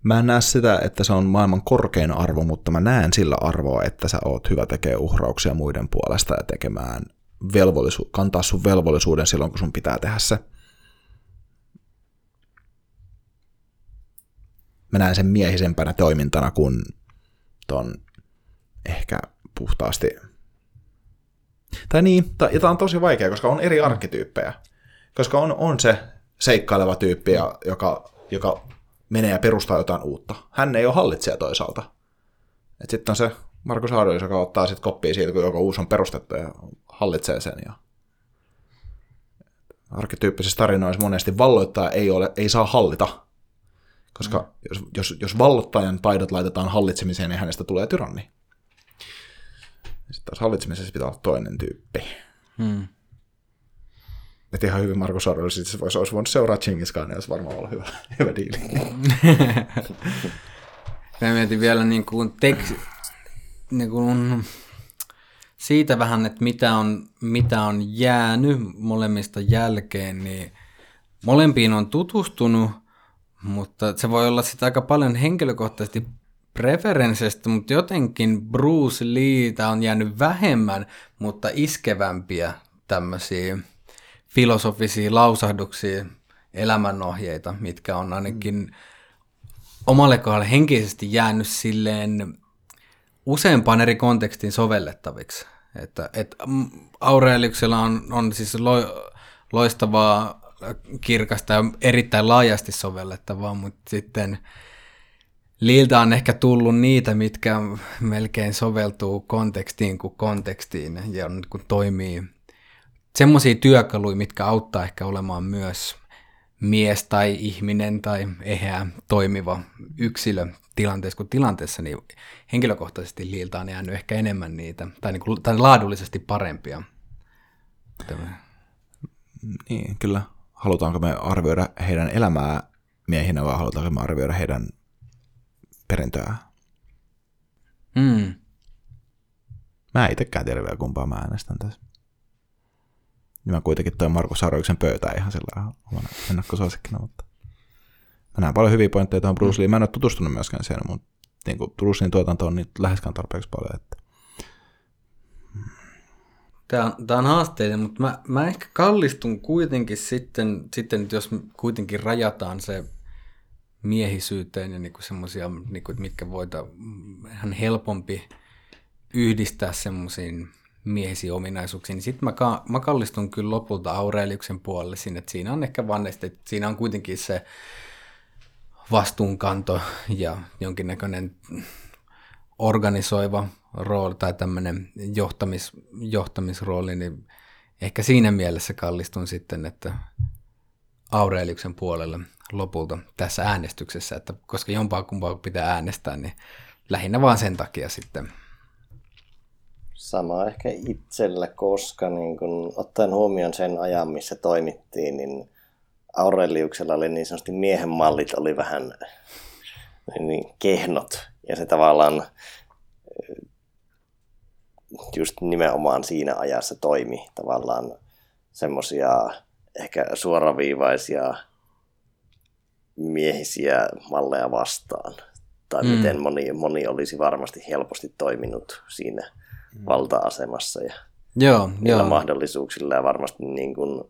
Mä en näe sitä, että se on maailman korkein arvo, mutta mä näen sillä arvoa, että sä oot hyvä tekee uhrauksia muiden puolesta ja tekemään velvollisu- kantaa sun velvollisuuden silloin, kun sun pitää tehdä se. Mä näen sen miehisempänä toimintana kuin ton ehkä puhtaasti. Tai niin, ja tämä on tosi vaikea, koska on eri arkkityyppejä. Koska on, on se seikkaileva tyyppi, joka, joka menee ja perustaa jotain uutta. Hän ei ole hallitsija toisaalta. Sitten on se Markus Haudus, joka ottaa sitten koppia siitä, kun joku uusi on perustettu ja hallitsee sen. Ja arkkityyppisissä tarinoissa monesti valloittaja ei, ole, ei saa hallita, koska mm. jos, jos, jos valloittajan taidot laitetaan hallitsemiseen, niin hänestä tulee tyranni. Sitten taas hallitsemisessa pitää olla toinen tyyppi. Mm. Että ihan hyvin Markus Aurelius se voisi, olisi voinut seuraa Chingis Khan, olisi varmaan ollut hyvä, hyvä diili. Mä mietin vielä niin kuin teksti, niin kuin siitä vähän, että mitä on, mitä on jäänyt molemmista jälkeen, niin molempiin on tutustunut, mutta se voi olla sitten aika paljon henkilökohtaisesti preferensseistä, mutta jotenkin Bruce Leetä on jäänyt vähemmän, mutta iskevämpiä tämmöisiä filosofisia lausahduksia, elämänohjeita, mitkä on ainakin omalle kohdalle henkisesti jäänyt silleen useampaan eri kontekstiin sovellettaviksi. Että, et Aureliuksella on, on siis lo, loistavaa, kirkasta ja erittäin laajasti sovellettavaa, mutta sitten Liiltä on ehkä tullut niitä, mitkä melkein soveltuu kontekstiin kuin kontekstiin ja kun toimii semmoisia työkaluja, mitkä auttaa ehkä olemaan myös mies tai ihminen tai eheä toimiva yksilö tilanteessa kuin tilanteessa, niin henkilökohtaisesti Liilta on jäänyt ehkä enemmän niitä, tai, niin kuin, tai laadullisesti parempia. Niin, kyllä. Halutaanko me arvioida heidän elämää miehinä vai halutaanko me arvioida heidän perintöä? Mm. Mä itsekään tiedä vielä kumpaa mä äänestän tässä. Niin mä kuitenkin toin Markus Sarjoiksen pöytään ihan sillä omana ennakkosuosikkina, mutta mä näen paljon hyviä pointteja tuohon Bruce Lee. Mä en ole tutustunut myöskään siihen, mutta niin kuin Bruce Leen tuotanto on niitä läheskään tarpeeksi paljon. Että... Tämä on, tämä on haasteellinen, mutta mä, mä ehkä kallistun kuitenkin sitten, sitten, jos kuitenkin rajataan se miehisyyteen ja niinku semmoisia, niinku, mitkä voita ihan helpompi yhdistää semmoisiin miehisiin ominaisuuksiin, niin sitten mä, ka- mä kallistun kyllä lopulta Aureliuksen puolelle sinne, että siinä on ehkä vaan, että siinä on kuitenkin se vastuunkanto ja jonkinnäköinen organisoiva rooli tai tämmöinen johtamis, johtamisrooli, niin ehkä siinä mielessä kallistun sitten, että Aureliuksen puolelle lopulta tässä äänestyksessä, että koska jompaa kumpaa pitää äänestää, niin lähinnä vaan sen takia sitten Sama ehkä itsellä, koska niin kun, ottaen huomioon sen ajan, missä toimittiin, niin Aureliuksella oli niin sanotusti miehen mallit oli vähän niin kehnot. Ja se tavallaan just nimenomaan siinä ajassa toimi tavallaan semmoisia ehkä suoraviivaisia miehisiä malleja vastaan. Tai mm. miten moni, moni olisi varmasti helposti toiminut siinä valta-asemassa ja joo, niillä joo. mahdollisuuksilla ja varmasti niin kuin,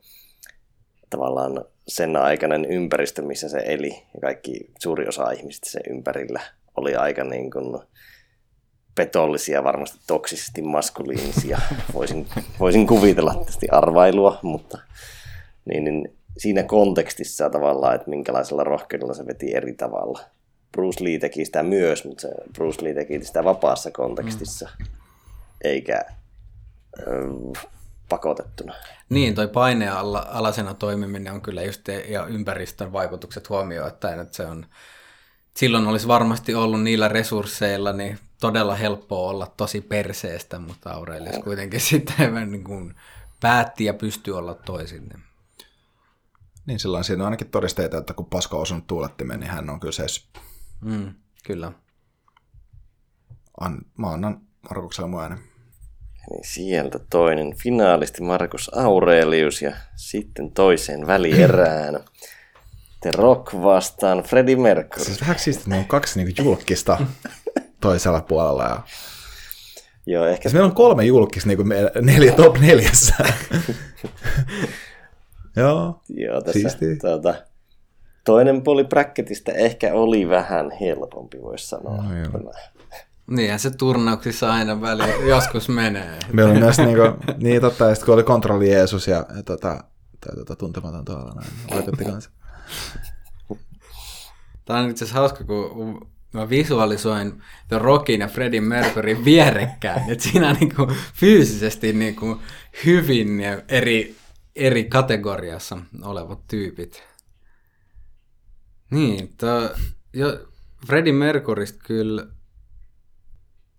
tavallaan sen aikainen ympäristö, missä se eli ja kaikki suuri osa ihmisistä sen ympärillä oli aika niin kuin, petollisia, varmasti toksisesti maskuliinisia. Voisin, voisin kuvitella tietysti arvailua, mutta niin, niin siinä kontekstissa tavallaan, että minkälaisella rohkeudella se veti eri tavalla. Bruce Lee teki sitä myös, mutta se Bruce Lee teki sitä vapaassa kontekstissa, mm. Eikä ö, pakotettuna. Niin, toi alla, alasena toimiminen on kyllä just ja ympäristön vaikutukset huomioon, että se on, silloin olisi varmasti ollut niillä resursseilla niin todella helppoa olla tosi perseestä, mutta Aurelius no. kuitenkin sitten niin kuin päätti ja pystyi olla toisin. Niin silloin siinä on ainakin todisteita, että kun Pasko on osunut tuulettimeen, niin hän on kyllä se. Mm, kyllä. An, mä annan Markukselle mun äänen. Niin sieltä toinen finaalisti Markus Aurelius ja sitten toiseen välierään. The Rock vastaan Freddie Mercury. Siis vähän siistiä, että on kaksi niinku julkista toisella puolella. Ja... Joo, ehkä... Siis meillä on kolme julkista niinku neljä top neljässä. Joo, Joo tässä, tuota, toinen puoli bracketista ehkä oli vähän helpompi, voisi sanoa. No, joo. Niinhän se turnauksissa aina väliin joskus menee. Meillä oli myös niinku, niin totta, ja kun oli kontrolli Jeesus ja, ja tota, tai tota, tuntematon tuolla näin, vaikutti kanssa. Tämä on itse asiassa hauska, kun mä visualisoin The Rockin ja Freddie Mercury vierekkäin, että siinä on niinku fyysisesti niinku hyvin eri, eri kategoriassa olevat tyypit. Niin, to, jo, Freddie Mercurystä kyllä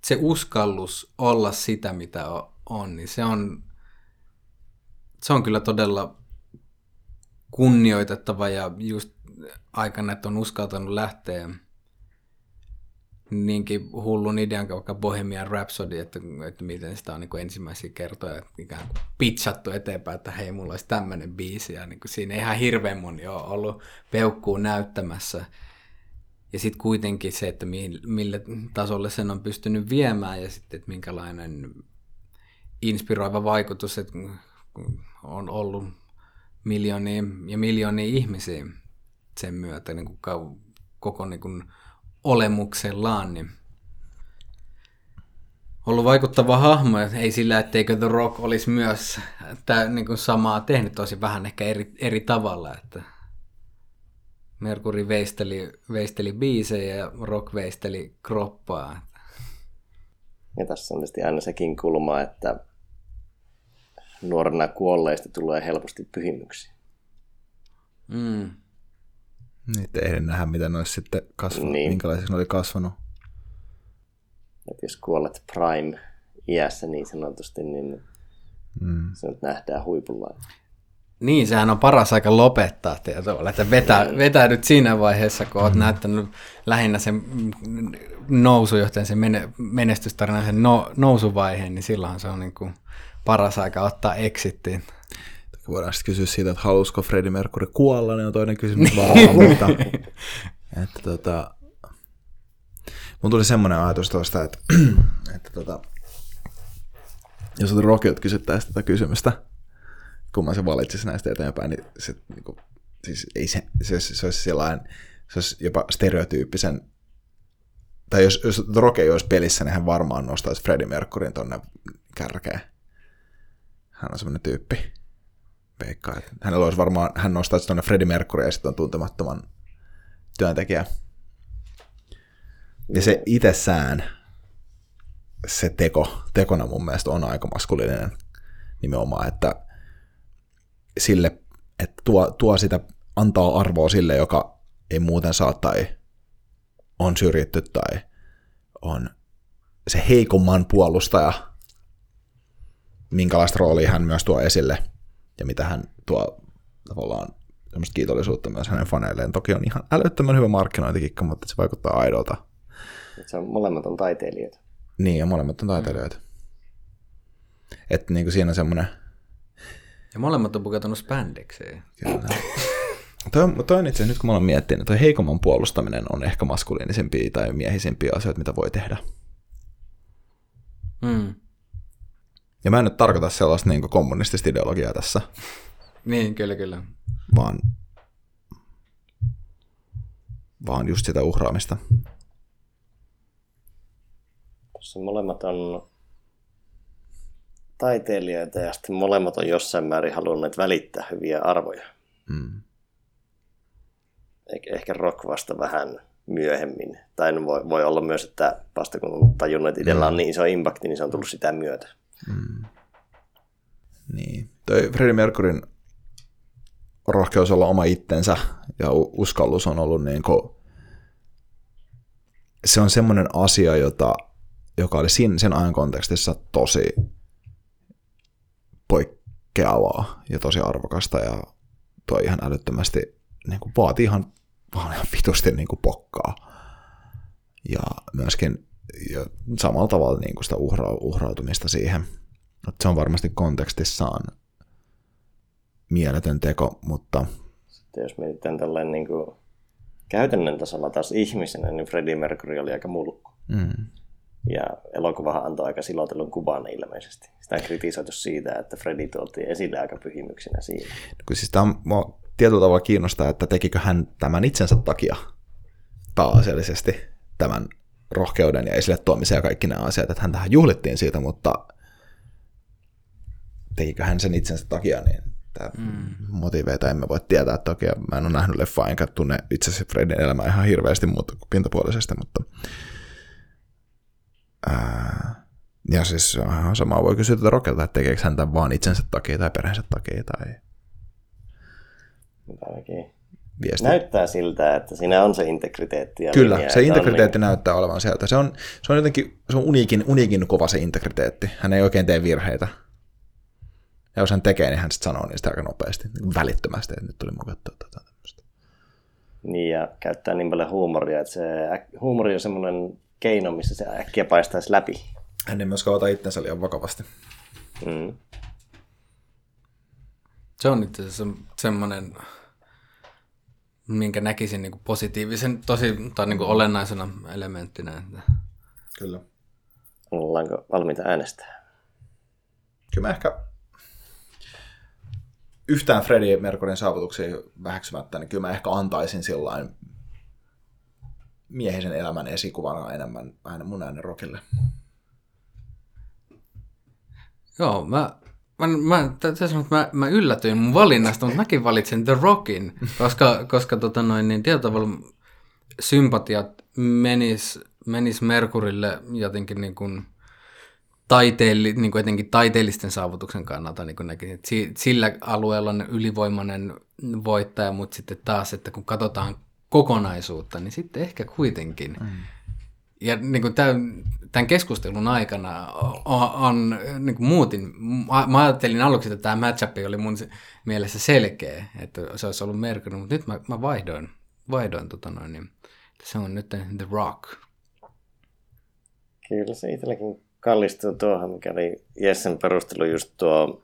se uskallus olla sitä, mitä on, niin se on, se on kyllä todella kunnioitettava ja just aikana, että on uskaltanut lähteä niinkin hullun idean kuin vaikka Bohemian Rhapsody, että, että miten sitä on niin kuin ensimmäisiä kertoja ikään kuin pitchattu eteenpäin, että hei, mulla olisi tämmöinen biisi, ja niin kuin siinä ihan hirveän moni on ollut peukkuun näyttämässä. Ja sitten kuitenkin se, että mille tasolle sen on pystynyt viemään, ja sitten, että minkälainen inspiroiva vaikutus että on ollut miljoonia ja miljoonia ihmisiä sen myötä niin kuin koko niin kuin olemuksellaan, niin ollut vaikuttava hahmo, ei sillä, etteikö The Rock olisi myös tää, niin kuin samaa tehnyt tosi vähän ehkä eri, eri tavalla, että Mercury veisteli, veisteli biisejä ja Rock veisteli kroppaa. Ja tässä on tietysti aina sekin kulma, että nuorena kuolleista tulee helposti pyhimyksiä. Mm. Niin, ei nähdä, miten ne olisi sitten kasvanut, niin. minkälaisiksi ne oli kasvanut. Et jos kuolet prime iässä niin sanotusti, niin mm. se nyt nähdään huipulla. Niin, sehän on paras aika lopettaa tietoa, että vetää, vetää nyt siinä vaiheessa, kun olet mm. näyttänyt lähinnä sen nousujohtajan, sen menestystarinan, sen no, nousuvaiheen, niin silloin se on niin kuin paras aika ottaa exittiin. Voidaan sitten kysyä siitä, että halusiko Freddie Mercury kuolla, niin on toinen kysymys vaan, mutta että tota, mun tuli semmoinen ajatus tuosta, että, että tota, jos Rockilta kysyttäisiin tätä kysymystä, kun mä se valitsisin näistä eteenpäin, niin se, niin kuin, siis ei se, se, se, se olisi sellainen, se olisi jopa stereotyyppisen, tai jos, jos Rock ei olisi pelissä, niin hän varmaan nostaisi Freddie Mercuryn tonne kärkeen. Hän on semmoinen tyyppi veikkaa, että hänellä olisi varmaan, hän nostaisi tuonne Freddie Mercury ja sitten on tuntemattoman työntekijä. Ja se itsessään, se teko, tekona mun mielestä on aika maskuliininen nimenomaan, että sille, että tuo, tuo sitä, antaa arvoa sille, joka ei muuten saa tai on syrjitty tai on se heikomman puolustaja, minkälaista roolia hän myös tuo esille – ja mitä hän tuo tavallaan semmoista kiitollisuutta myös hänen faneilleen. Toki on ihan älyttömän hyvä markkinointikikka, mutta se vaikuttaa aidolta. Se on, molemmat on taiteilijoita. Niin, ja molemmat on taiteilijoita. Mm. Että niin kuin siinä on semmoinen... Ja molemmat on pukeutunut spandekseen. Kyllä. Toi, toi on itse nyt kun mä olen miettinyt, että heikomman puolustaminen on ehkä maskuliinisempia tai miehisempiä asioita, mitä voi tehdä. Mm. Ja mä en nyt tarkoita sellaista niin kommunistista ideologiaa tässä. Niin, kyllä, kyllä. Vaan, vaan just sitä uhraamista. Tuossa molemmat on taiteilijoita ja sitten molemmat on jossain määrin halunneet välittää hyviä arvoja. Mm. Eh- ehkä rock vasta vähän myöhemmin. Tai no voi, voi olla myös, että vasta kun on tajunnut, että itsellä on niin iso impakti, niin se on tullut sitä myötä. Niin. Toi Freddie Mercuryn rohkeus olla oma itsensä ja uskallus on ollut niin kuin, se on semmoinen asia, jota, joka oli siinä, sen ajan kontekstissa tosi poikkeavaa ja tosi arvokasta ja tuo ihan älyttömästi niin kuin vaatii ihan, vaan ihan vitusti niin kuin pokkaa. Ja myöskin ja samalla tavalla niin kuin sitä uhra, uhrautumista siihen. Että se on varmasti kontekstissaan mieletön teko, mutta Sitten jos mietitään tällainen niin kuin käytännön tasolla taas ihmisenä, niin Freddie Mercury oli aika mulkku. mm, Ja elokuvahan antoi aika silotellun kuvan ilmeisesti. Sitä kritisoitu siitä, että Freddie tuotiin esille aika pyhimyksenä siinä. kun siis tämä on, mua tietyllä tavalla kiinnostaa, että tekikö hän tämän itsensä takia pääasiallisesti tämän rohkeuden ja esille tuomisen ja kaikki nämä asiat, että hän tähän juhlittiin siitä, mutta tekikö hän sen itsensä takia, niin tämä mm. motiveita emme voi tietää. Toki mä en ole nähnyt leffaa, enkä tunne itse asiassa Fredin elämää ihan hirveästi muuta kuin pintapuolisesti, mutta ää, ja siis samaa voi kysyä tätä Rockelta, että tekeekö hän tämän vaan itsensä takia tai perheensä takia tai viesti. näyttää siltä, että siinä on se integriteetti. Ja Kyllä, linja, se että on integriteetti näyttää olevan sieltä. Se on, se on jotenkin se on uniikin, uniikin kova se integriteetti. Hän ei oikein tee virheitä. Ja jos hän tekee, niin hän sitten sanoo niistä aika nopeasti, niin välittömästi, että nyt tuli mun katsoa tätä tämmöistä. Niin, ja käyttää niin paljon huumoria, että se huumori on semmoinen keino, missä se äkkiä paistaisi läpi. Hän ei myöskään ota itsensä liian vakavasti. Mm. Se on itse asiassa semmoinen, minkä näkisin niin positiivisen, tosi tai niin olennaisena elementtinä. Että Kyllä. Ollaanko valmiita äänestää? Kyllä mä ehkä yhtään Freddie Mercuryn saavutuksia väheksymättä, niin kyllä mä ehkä antaisin sillain miehisen elämän esikuvana enemmän aina mun äänen rockille. Joo, mä, mä, mä, sanoa, että mä, mä yllätyin mun valinnasta, mutta mäkin valitsin The Rockin, koska, koska tota noin, niin tietyllä tavalla sympatiat menis, menis Merkurille jotenkin niin kuin taiteelli, niin kuin etenkin taiteellisten saavutuksen kannalta niin näkisin, että si- sillä alueella on ylivoimainen voittaja, mutta sitten taas, että kun katsotaan kokonaisuutta, niin sitten ehkä kuitenkin. Mm. Ja niin kuin tämän, tämän keskustelun aikana on, on niin kuin muutin, mä, mä ajattelin aluksi, että tämä matchup oli mun se- mielessä selkeä, että se olisi ollut merkinnyt, mutta nyt mä, mä vaihdoin, vaihdoin tota noin, niin se on nyt The Rock. Kyllä se itselläkin kallistuu tuohon, mikä oli Jessen perustelu just tuo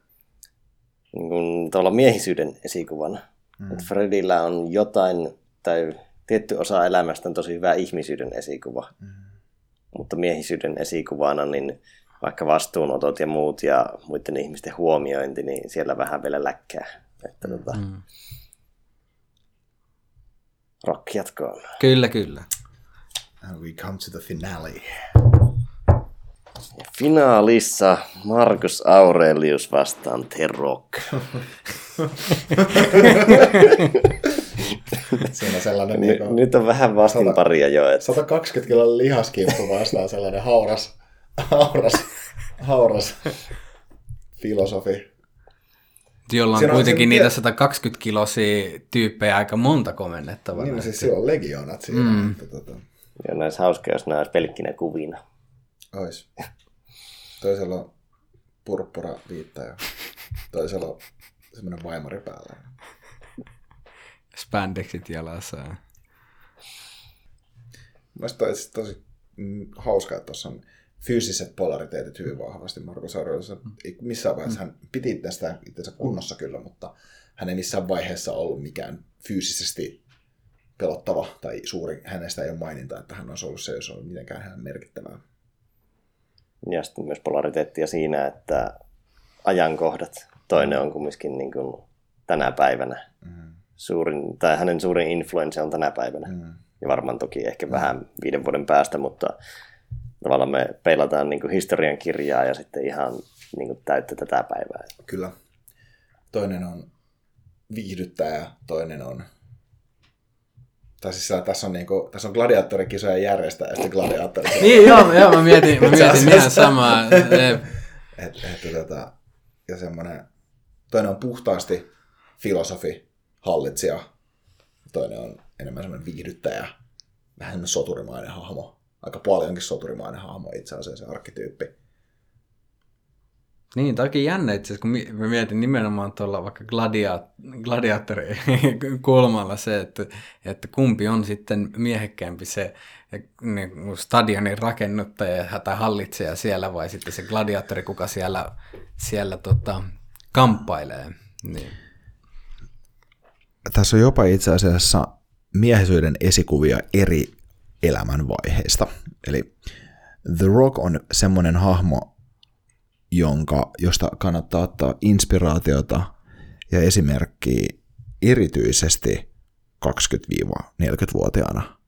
niin kuin, miehisyyden esikuvana. Mm. Että Fredillä on jotain, tai tietty osa elämästä on tosi hyvä ihmisyyden esikuva. Mm. Mutta miehisyyden esikuvana, niin vaikka vastuunotot ja muut ja muiden ihmisten huomiointi, niin siellä vähän vielä läkkää. Että tota, mm. rock jatkoon. Kyllä, kyllä. And we come to the finale. Finaalissa Marcus Aurelius vastaan The Rock. Siinä sellainen Ny, nyt on vähän vastinparia jo. Että 120 kilon lihaskimppu vastaan sellainen hauras, hauras, hauras filosofi. Jolla on Siinä on kuitenkin se- niitä 120 kilosia tyyppejä aika monta komennettavana. Niin, no siis sillä on legioonat siinä. Mm. Että, tota, ja näissä hauska, jos nämä olisi pelkkinä kuvina. ois. Toisella on purppura viitta ja toisella on semmoinen vaimari päällä. Spandexit jalassa. ja- Mielestäni toi tosi mm, hauska, että tuossa on fyysiset polariteetit hyvin vahvasti Markus Aurelius. Ei Missään vaiheessa hän piti tästä itsensä kunnossa kyllä, mutta hän ei missään vaiheessa ollut mikään fyysisesti pelottava tai suuri. Hänestä ei ole maininta, että hän olisi ollut se, jos on mitenkään hän merkittävää. Ja sitten myös polariteettia siinä, että ajankohdat. Toinen on kumminkin niin kuin tänä päivänä. Mm. Suurin, tai hänen suurin influenssi on tänä päivänä. Mm. Ja varmaan toki ehkä vähän viiden vuoden päästä, mutta tavallaan me peilataan niin historian kirjaa ja sitten ihan niin kuin täyttä tätä päivää. Kyllä. Toinen on viihdyttäjä, toinen on tai siis tässä on, niinku, tässä on gladiaattorikisojen järjestäjä ja sitten gladiaattori. niin, joo, joo, mä mietin, mä mietin ihan samaa. et, et, tota, ja semmoinen, toinen on puhtaasti filosofi, hallitsija, toinen on enemmän semmoinen viihdyttäjä, vähän soturimainen hahmo. Aika paljonkin soturimainen hahmo itse asiassa se arkkityyppi. Niin, toki jännä itse asiassa, kun mä mietin nimenomaan tuolla vaikka gladia, gladiaattori kulmalla se, että, että kumpi on sitten miehekkäämpi se niin, stadionin rakennuttaja tai hallitsija siellä vai sitten se gladiaattori, kuka siellä, siellä tota, kamppailee. Niin. Tässä on jopa itse asiassa miehisyyden esikuvia eri elämänvaiheista. Eli The Rock on semmoinen hahmo, jonka, josta kannattaa ottaa inspiraatiota ja esimerkkiä erityisesti 20-40-vuotiaana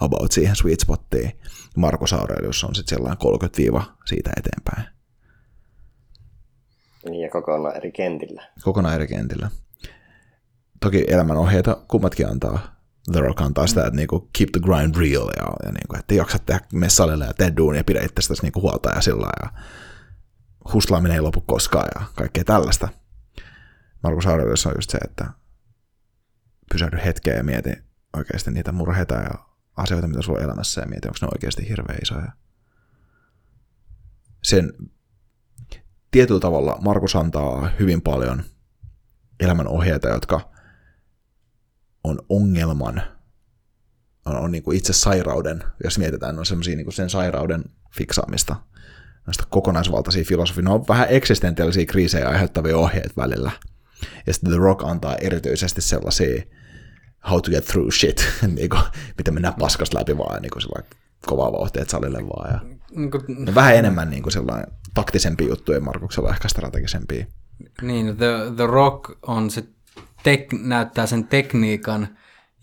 about siihen sweet spottiin. Markus Aurelius on sitten sellainen 30 siitä eteenpäin. Niin, ja kokonaan eri kentillä. Kokonaan eri kentillä. Toki elämänohjeita kummatkin antaa. The Rock antaa sitä, että niinku keep the grind real ja, ja niinku, että jaksat tehdä messalille ja tee duunia ja pidä itsestäsi niinku huolta ja sillä ja huslaaminen ei lopu koskaan ja kaikkea tällaista. Markus Aurelius on just se, että pysähdy hetkeen ja mieti oikeasti niitä murheita ja asioita, mitä sulla on elämässä ja mieti, onko ne oikeasti hirveän isoja. Sen tietyllä tavalla Markus antaa hyvin paljon elämän ohjeita, jotka on ongelman, on, on niin kuin itse sairauden, jos mietitään, on semmoisia niin sen sairauden fiksaamista – noista kokonaisvaltaisia filosofia. Ne on vähän eksistentiaalisia kriisejä aiheuttavia ohjeet välillä. Ja sitten The Rock antaa erityisesti sellaisia how to get through shit, niin kuin, miten mennään paskasta läpi vaan niin kuin kovaa vauhtia salille vaan. Ja, niin kuin, ja vähän enemmän niin kuin sellainen taktisempi juttu ja Markuksella ehkä strategisempi. Niin, The, The Rock on se tek, näyttää sen tekniikan,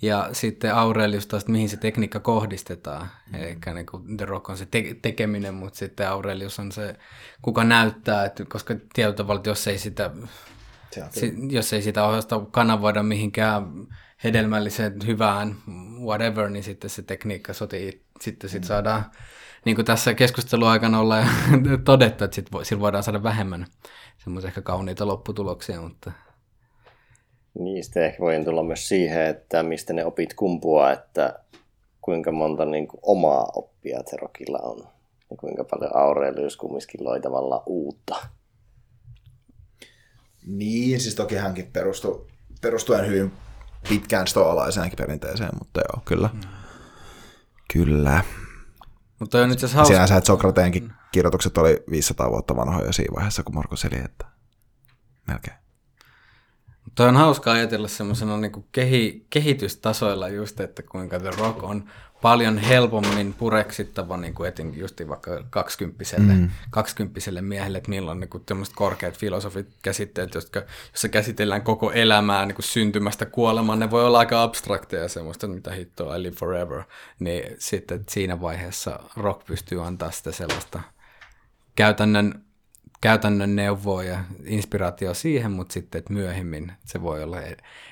ja sitten Aurelius taas, mihin se tekniikka kohdistetaan. Mm. Eli niin kuin The Rock on se te- tekeminen, mutta sitten Aurelius on se, kuka näyttää, että koska tietyllä tavalla, jos ei sitä, si- jos ei sitä ohjausta kanavoida mihinkään hedelmälliseen, hyvään, whatever, niin sitten se tekniikka sotii, sitten sit mm. saadaan, niin kuin tässä keskustelun aikana olla todettu, että sit vo- sillä voidaan saada vähemmän semmoisia ehkä kauniita lopputuloksia, mutta Niistä ehkä voi tulla myös siihen, että mistä ne opit kumpuaa, että kuinka monta niin kuin, omaa oppia Terokilla on. Ja kuinka paljon Aurelius kumminkin loi tavallaan uutta. Niin, siis toki hänkin perustui, perustuen hyvin pitkään stoalaiseenkin perinteeseen, mutta joo, kyllä. Mm. Kyllä. Mutta on itse asiassa hauska. että Sokrateenkin kirjoitukset oli 500 vuotta vanhoja siinä vaiheessa, kun Markus eli, että melkein. Toi on hauska ajatella semmoisena niin kehi, kehitystasoilla just, että kuinka The Rock on paljon helpommin pureksittava niin kuin etenkin just vaikka kaksikymppiselle, mm. kaksikymppiselle miehelle, että milloin niin tämmöiset korkeat filosofit käsitteet, jotka, jossa käsitellään koko elämää niin kuin syntymästä kuolemaan, ne voi olla aika abstrakteja semmoista, mitä hittoa, I live forever, niin sitten siinä vaiheessa rock pystyy antaa sitä sellaista käytännön käytännön neuvoa ja inspiraatio siihen, mutta sitten että myöhemmin se voi olla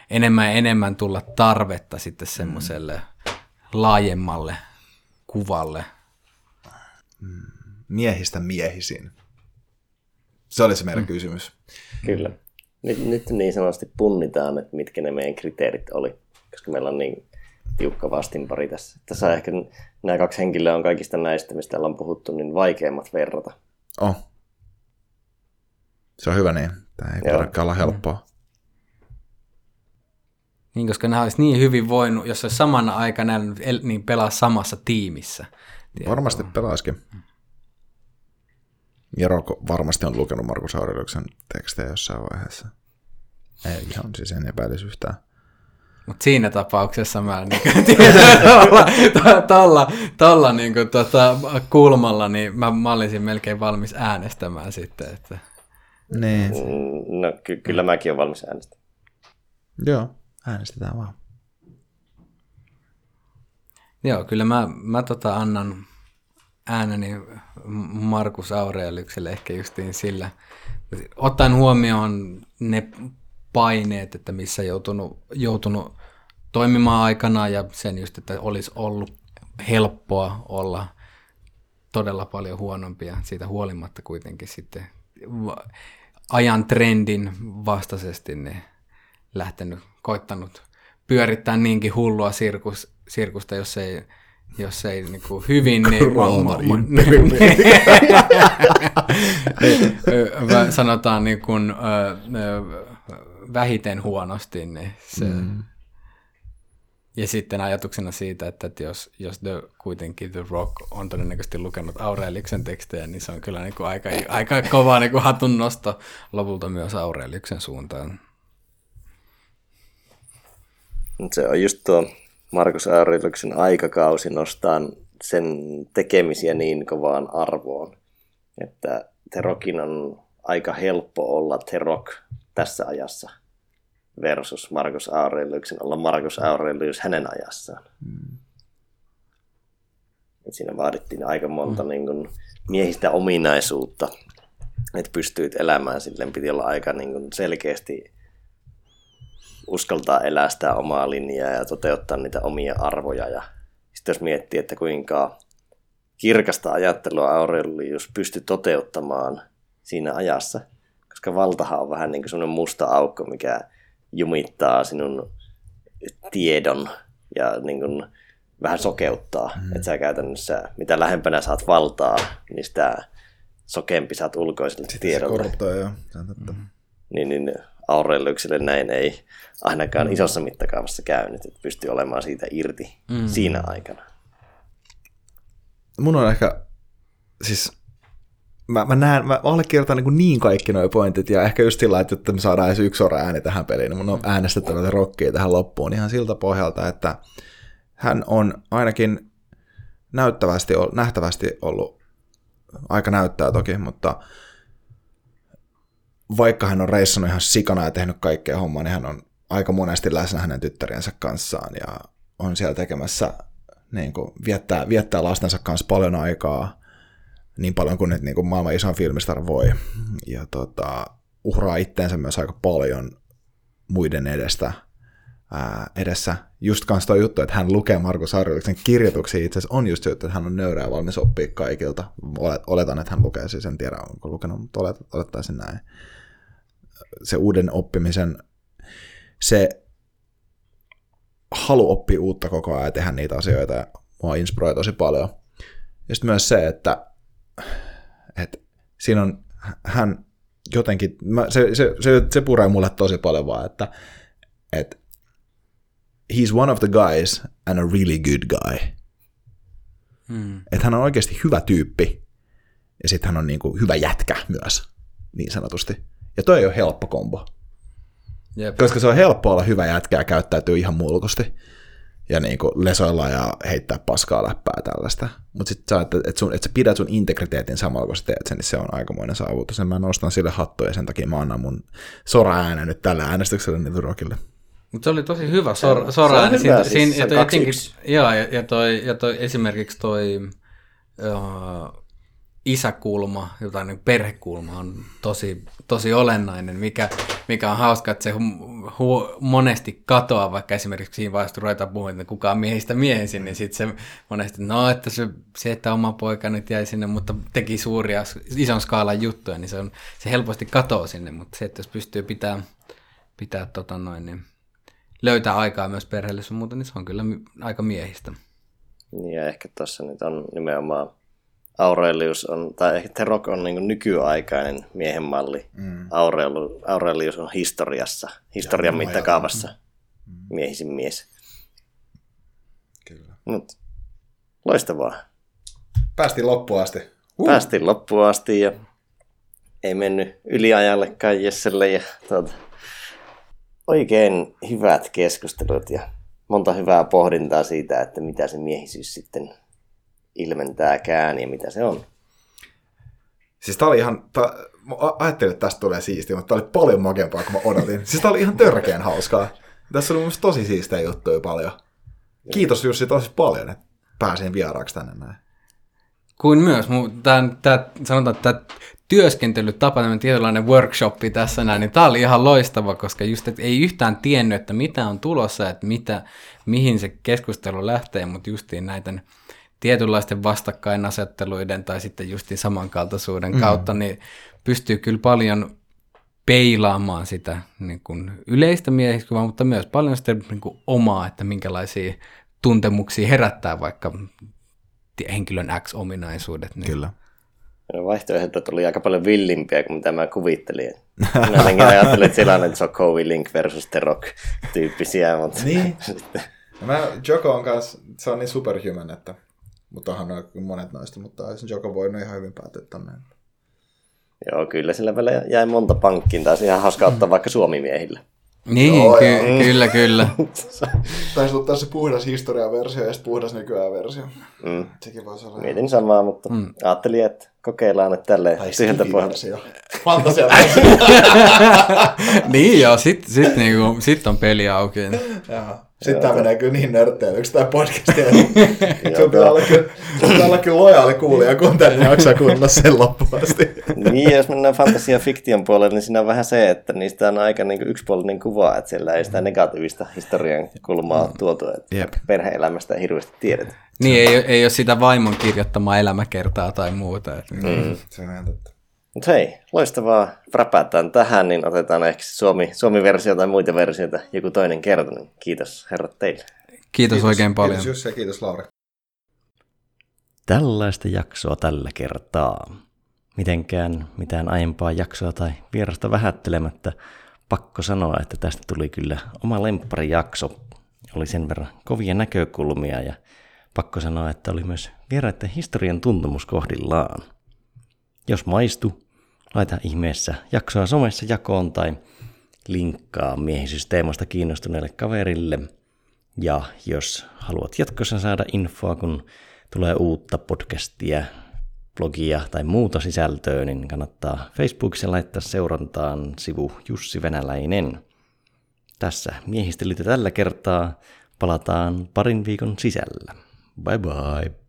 enemmän ja enemmän tulla tarvetta sitten semmoiselle mm. laajemmalle kuvalle. Mm. Miehistä miehisiin. Se oli se meidän mm. kysymys. Kyllä. Nyt, nyt niin sanotusti punnitaan, että mitkä ne meidän kriteerit oli, koska meillä on niin tiukka vastinpari tässä. Tässä ehkä nämä kaksi henkilöä on kaikista näistä, mistä ollaan puhuttu, niin vaikeimmat verrata. Oh. Se on hyvä niin. Tämä ei todellakaan olla helppoa. Niin, koska nämä olisi niin hyvin voinut, jos olisi samana aikana niin pelaa samassa tiimissä. Tiedätkö? Varmasti pelaisikin. Jero varmasti on lukenut Markus Aureliuksen tekstejä jossain vaiheessa. Ei ihan siis en epäilisi yhtään. Mutta siinä tapauksessa mä niin tiedän, tolla, tolla, tolla niin kuin, tota, kulmalla, niin mä, mä olisin melkein valmis äänestämään sitten. Että... Niin. Mm, no ky- kyllä mäkin olen valmis äänestämään. Joo, äänestetään vaan. Joo, kyllä mä, mä tota annan ääneni Markus Aureliukselle ehkä justiin sillä, ottaen huomioon ne paineet, että missä joutunut, joutunut toimimaan aikana ja sen just, että olisi ollut helppoa olla todella paljon huonompia siitä huolimatta kuitenkin sitten ajan trendin vastaisesti ne lähtenyt, koittanut pyörittää niinkin hullua sirkus, sirkusta, jos ei, jos ei niin kuin hyvin, niin, sanotaan niin kuin, vähiten huonosti, niin se, mm. Ja sitten ajatuksena siitä, että, että jos, jos The, kuitenkin The Rock on todennäköisesti lukenut Aureliksen tekstejä, niin se on kyllä niin kuin aika, aika kova niin kuin hatun nosto lopulta myös Aureliksen suuntaan. Se on just tuo Markus Aureliksen aikakausi nostaa sen tekemisiä niin kovaan arvoon, että The Rockin on aika helppo olla The Rock tässä ajassa – versus Markus Aureliuksen olla Markus Aurelius hänen ajassaan. Mm. Et siinä vaadittiin aika monta mm. niin kun, miehistä ominaisuutta, että pystyit elämään silleen, piti olla aika niin kun, selkeästi uskaltaa elää sitä omaa linjaa ja toteuttaa niitä omia arvoja. Ja sitten jos miettii, että kuinka kirkasta ajattelua Aurelius pystyi toteuttamaan siinä ajassa, koska valtahan on vähän niin kuin semmoinen musta aukko, mikä jumittaa sinun tiedon ja niin kuin vähän sokeuttaa. Mm. Että sä käytännössä, mitä lähempänä saat valtaa, niin sitä sokempi saat ulkoiselle Sitten tiedolle. Se joo. Mm. Niin, niin Aureliukselle näin ei ainakaan mm. isossa mittakaavassa käynyt, että pystyy olemaan siitä irti mm. siinä aikana. Mun on ehkä, siis mä, mä, näen, mä allekirjoitan niin, niin kaikki nuo pointit, ja ehkä just sillä, että me saadaan edes yksi ora ääni tähän peliin, niin mun on äänestettävä rokkia tähän loppuun ihan siltä pohjalta, että hän on ainakin näyttävästi, nähtävästi ollut, aika näyttää toki, mutta vaikka hän on reissannut ihan sikana ja tehnyt kaikkea hommaa, niin hän on aika monesti läsnä hänen tyttäriensä kanssaan ja on siellä tekemässä, niin kuin, viettää, viettää lastensa kanssa paljon aikaa, niin paljon kuin nyt niin kuin maailman isoin filmistar voi. Ja tota, uhraa itteensä myös aika paljon muiden edestä, ää, edessä. Just kanssa tuo juttu, että hän lukee Markus Aureliuksen kirjoituksia itse asiassa on just se, että hän on nöyrä valmis oppia kaikilta. Oletan, että hän lukee siis, en tiedä onko lukenut, mutta olet, olettaisin näin. Se uuden oppimisen, se halu oppia uutta koko ajan ja tehdä niitä asioita ja mua inspiroi tosi paljon. Ja sitten myös se, että että siinä on hän jotenkin, mä, se, se, se, se puree mulle tosi paljon vaan, että, että he's one of the guys and a really good guy. Hmm. Että hän on oikeasti hyvä tyyppi ja sitten hän on niin kuin hyvä jätkä myös, niin sanotusti. Ja toi ei ole helppo kombo. Jep. Koska se on helppo olla hyvä jätkä ja käyttäytyy ihan mulkusti ja niin kuin lesoilla ja heittää paskaa läppää tällaista. Mutta sitten että, että, sun, että sä pidät sun integriteetin samalla, kun sä teet sen, niin se on aikamoinen saavutus. Ja mä nostan sille hattuja ja sen takia mä annan mun sora-äänen nyt tällä äänestyksellä niitä rokille. Mutta se oli tosi hyvä sor, sora ääni. Siinä, siis ja, toi jotenkin, joo, ja, ja, toi, ja toi, esimerkiksi toi uh, isäkulma, jotain niin perhekulma on tosi, tosi olennainen, mikä, mikä on hauska, että se hu- monesti katoaa, vaikka esimerkiksi siinä vaiheessa ruvetaan puhumaan, että kuka on miehistä miehisin, niin sitten se monesti, no että se, se, että oma poika nyt jäi sinne, mutta teki suuria, ison skaalan juttuja, niin se, on, se helposti katoaa sinne, mutta se, että jos pystyy pitää, pitää tota noin, niin löytää aikaa myös perheelle sun muuta, niin se on kyllä aika miehistä. Niin ja ehkä tuossa nyt on nimenomaan Aurelius on, tai ehkä Terok on niin nykyaikainen miehen malli. Mm. Aurelius, Aurelius on historiassa, historian ja, mittakaavassa mm. miehisin mies. Kyllä. Mut, loistavaa. Päästiin loppuun asti. Uh. Päästiin loppuun asti ja ei mennyt yliajallekaan Jesselle. Ja, tuota, oikein hyvät keskustelut ja monta hyvää pohdintaa siitä, että mitä se miehisyys sitten ilmentääkään ja mitä se on. Siis tää oli ihan, tää, mä ajattelin, että tästä tulee siistiä, mutta tää oli paljon makempaa kuin mä odotin. Siis tää oli ihan törkeän hauskaa. Tässä oli mun tosi siistejä juttuja paljon. Kiitos Jussi tosi paljon, että pääsin vieraaksi tänne näin. kuin myös. Tämä, tämä, sanotaan, että työskentelytapa, tämmöinen tietynlainen workshopi tässä näin, niin tämä oli ihan loistava, koska just että ei yhtään tiennyt, että mitä on tulossa, että mitä, mihin se keskustelu lähtee, mutta justiin näiden tietynlaisten vastakkainasetteluiden tai sitten justiin samankaltaisuuden mm. kautta, niin pystyy kyllä paljon peilaamaan sitä niin kuin yleistä miehiskuvaa, mutta myös paljon sitten niin kuin omaa, että minkälaisia tuntemuksia herättää vaikka henkilön X-ominaisuudet. Niin. Kyllä. Vaihtoehdot oli aika paljon villimpiä kuin mitä mä kuvittelin. Mä jotenkin ajattelin, että siellä on Joko Link versus The Rock tyyppisiä, mutta... Niin. mä, Joko on kanssa, se on niin superhuman, että mutta onhan monet noista, mutta olisi Joko voinut ihan hyvin päätyä tänne. Joo, kyllä sillä vielä jäi monta pankkiin. Taisi ihan hauska ottaa mm. vaikka suomimiehillä. Niin, Joo, ky- mm. kyllä, kyllä. Taisi ottaa se puhdas historiaversio ja sitten puhdas nykyään versio. Mm. Sekin voisi olla. Mietin samaa, mutta mm. ajattelin, että kokeillaan nyt tälleen tyhjältä pohjalta. Fantasia Niin joo, sitten sit, niinku, sit on peli auki. Jaha. Sitten tämä menee kyllä niin nörtteilyksi tämä podcast. Sun pitää olla kyllä, olla kyllä lojaali kuulija, kun tänne jaksaa kuunnella sen loppuun asti. niin, jos mennään fantasia fiktion puolelle, niin siinä on vähän se, että niistä on aika niin yksipuolinen kuva, että siellä ei sitä negatiivista historian kulmaa tuotu, että yep. perhe-elämästä ei hirveästi tiedetä. Niin, ei, ei ole sitä vaimon kirjoittamaa elämäkertaa tai muuta. Mm. Se on ihan totta. Mutta hei, loistavaa. Räpätään tähän, niin otetaan ehkä Suomi, Suomi-versio tai muita versioita joku toinen kerta. Niin kiitos herrat teille. Kiitos, kiitos oikein paljon. Kiitos Jussi ja kiitos Lauri. Tällaista jaksoa tällä kertaa. Mitenkään mitään aiempaa jaksoa tai vierasta vähättelemättä, pakko sanoa, että tästä tuli kyllä oma lempparijakso. Oli sen verran kovia näkökulmia ja pakko sanoa, että oli myös vieraiden historian tuntemus kohdillaan. Jos maistu, laita ihmeessä jaksoa somessa jakoon tai linkkaa miehisyysteemasta kiinnostuneelle kaverille. Ja jos haluat jatkossa saada infoa, kun tulee uutta podcastia, blogia tai muuta sisältöä, niin kannattaa Facebookissa laittaa seurantaan sivu Jussi Venäläinen. Tässä miehistelytä tällä kertaa. Palataan parin viikon sisällä. Bye bye.